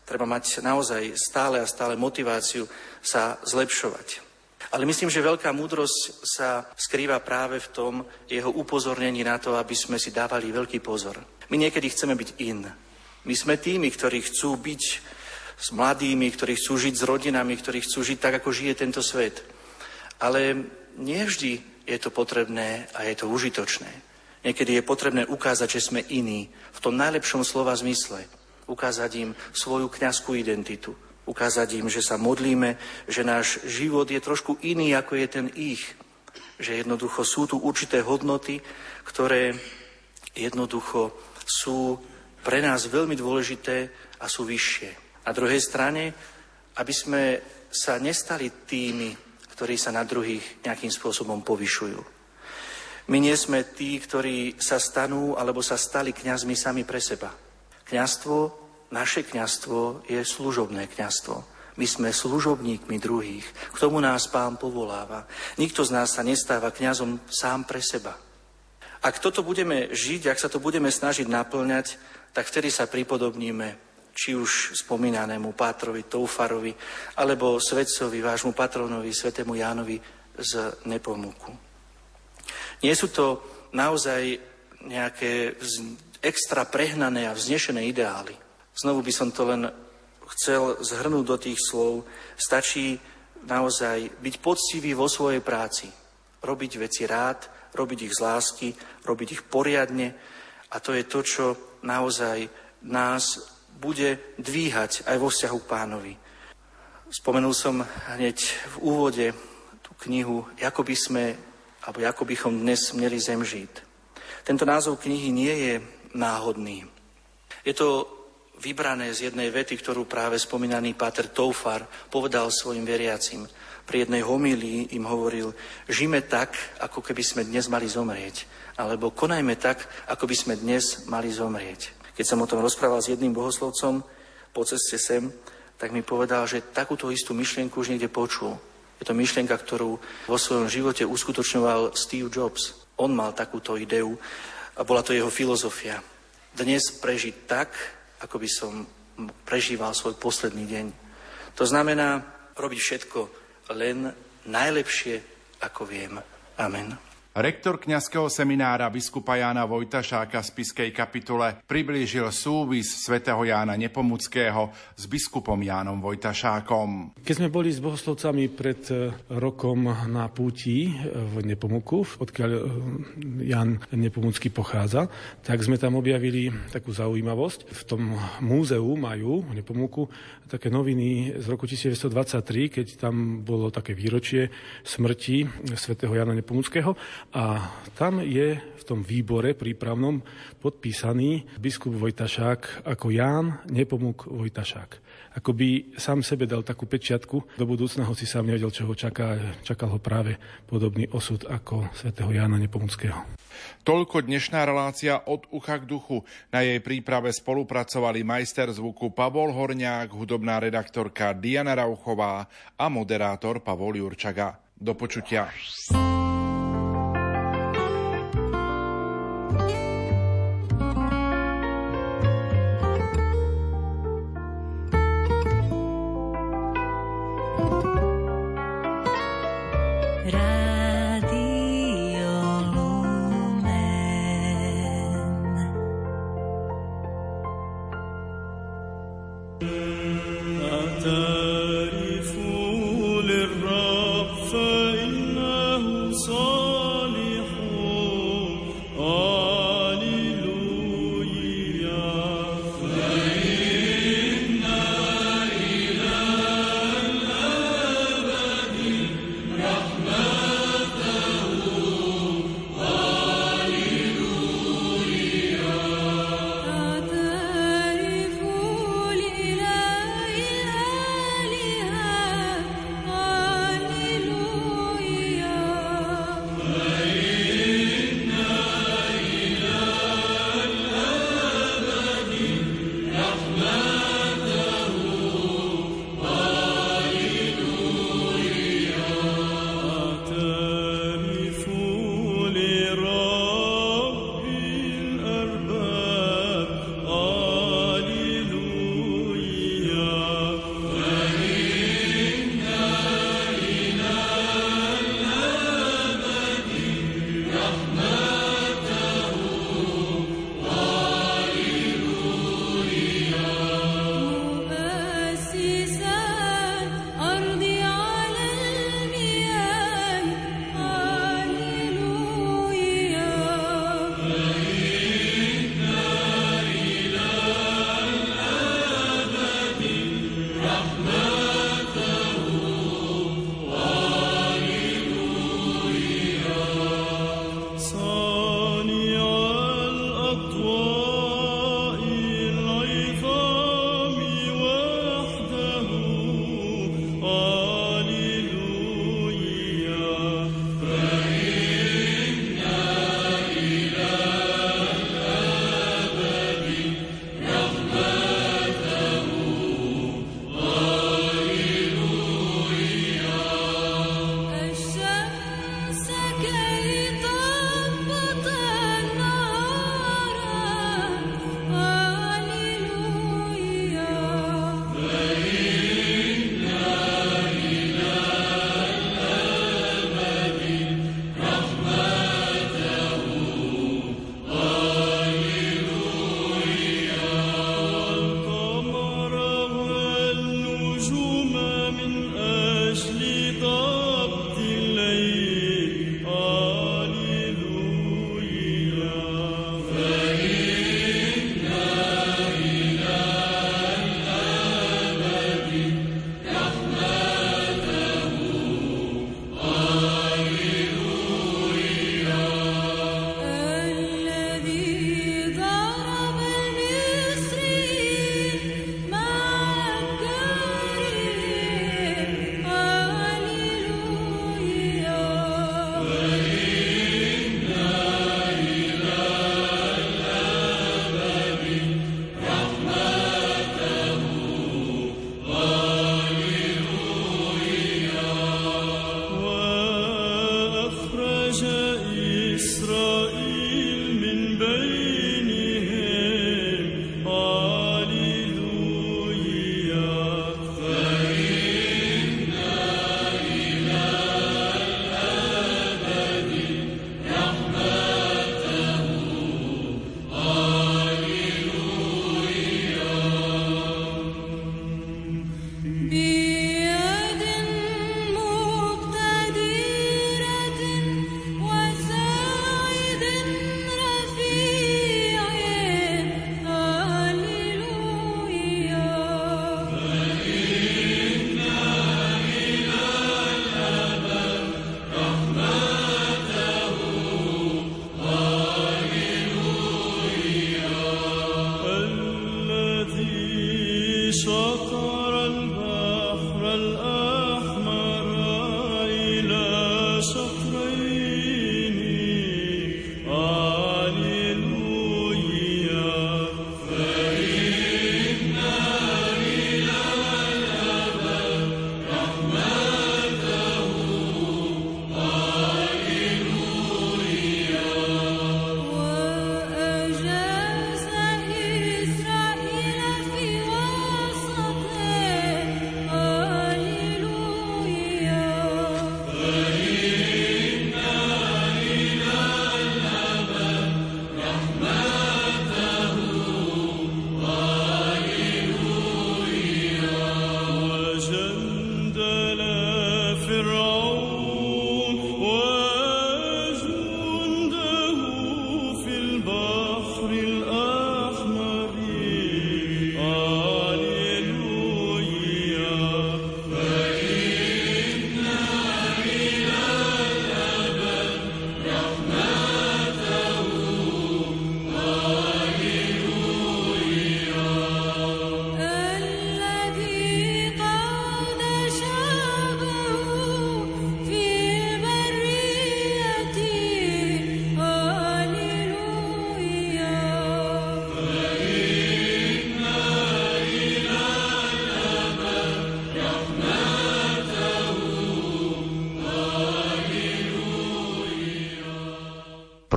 treba mať naozaj stále a stále motiváciu sa zlepšovať. Ale myslím, že veľká múdrosť sa skrýva práve v tom jeho upozornení na to, aby sme si dávali veľký pozor. My niekedy chceme byť in. My sme tými, ktorí chcú byť s mladými, ktorí chcú žiť s rodinami, ktorí chcú žiť tak, ako žije tento svet. Ale nevždy je to potrebné a je to užitočné. Niekedy je potrebné ukázať, že sme iní, v tom najlepšom slova zmysle. Ukázať im svoju kňazskú identitu. Ukázať im, že sa modlíme, že náš život je trošku iný, ako je ten ich. Že jednoducho sú tu určité hodnoty, ktoré jednoducho sú pre nás veľmi dôležité a sú vyššie. Na druhej strane, aby sme sa nestali tými, ktorí sa na druhých nejakým spôsobom povyšujú. My nie sme tí, ktorí sa stanú alebo sa stali kňazmi sami pre seba. Kňazstvo, naše kňazstvo je služobné kňazstvo. My sme služobníkmi druhých. K tomu nás pán povoláva. Nikto z nás sa nestáva kňazom sám pre seba. Ak toto budeme žiť, ak sa to budeme snažiť naplňať, tak vtedy sa pripodobníme či už spomínanému Pátrovi Toufarovi, alebo svetcovi, vášmu patronovi, svetému Jánovi z Nepomuku. Nie sú to naozaj nejaké extra prehnané a vznešené ideály. Znovu by som to len chcel zhrnúť do tých slov. Stačí naozaj byť poctivý vo svojej práci. Robiť veci rád, robiť ich z lásky, robiť ich poriadne. A to je to, čo naozaj nás bude dvíhať aj vo vzťahu k pánovi. Spomenul som hneď v úvode tú knihu, ako by sme, alebo ako bychom dnes mali zem žiť. Tento názov knihy nie je náhodný. Je to vybrané z jednej vety, ktorú práve spomínaný Páter Toufar povedal svojim veriacim. Pri jednej homílii im hovoril, žime tak, ako keby sme dnes mali zomrieť. Alebo konajme tak, ako by sme dnes mali zomrieť. Keď som o tom rozprával s jedným bohoslovcom po ceste sem, tak mi povedal, že takúto istú myšlienku už niekde počul. Je to myšlienka, ktorú vo svojom živote uskutočňoval Steve Jobs. On mal takúto ideu a bola to jeho filozofia. Dnes prežiť tak, ako by som prežíval svoj posledný deň. To znamená robiť všetko len najlepšie, ako viem. Amen. Rektor kňazského seminára biskupa Jána Vojtašáka z Piskej kapitule priblížil súvis svätého Jána Nepomuckého s biskupom Jánom Vojtašákom. Keď sme boli s bohoslovcami pred e, rokom na púti e, v Nepomuku, odkiaľ e, Jan Nepomucký pochádza, tak sme tam objavili takú zaujímavosť. V tom múzeu majú v Nepomuku také noviny z roku 1923, keď tam bolo také výročie smrti svätého Jana Nepomuckého a tam je v tom výbore prípravnom podpísaný biskup Vojtašák ako Ján Nepomuk Vojtašák. Ako by sám sebe dal takú pečiatku do budúcna, hoci sám nevedel, čo ho čaká. Čakal ho práve podobný osud ako svätého Jána Nepomuckého. Toľko dnešná relácia od ucha k duchu. Na jej príprave spolupracovali majster zvuku Pavol Horňák, hudobná redaktorka Diana Rauchová a moderátor Pavol Jurčaga. Do počutia.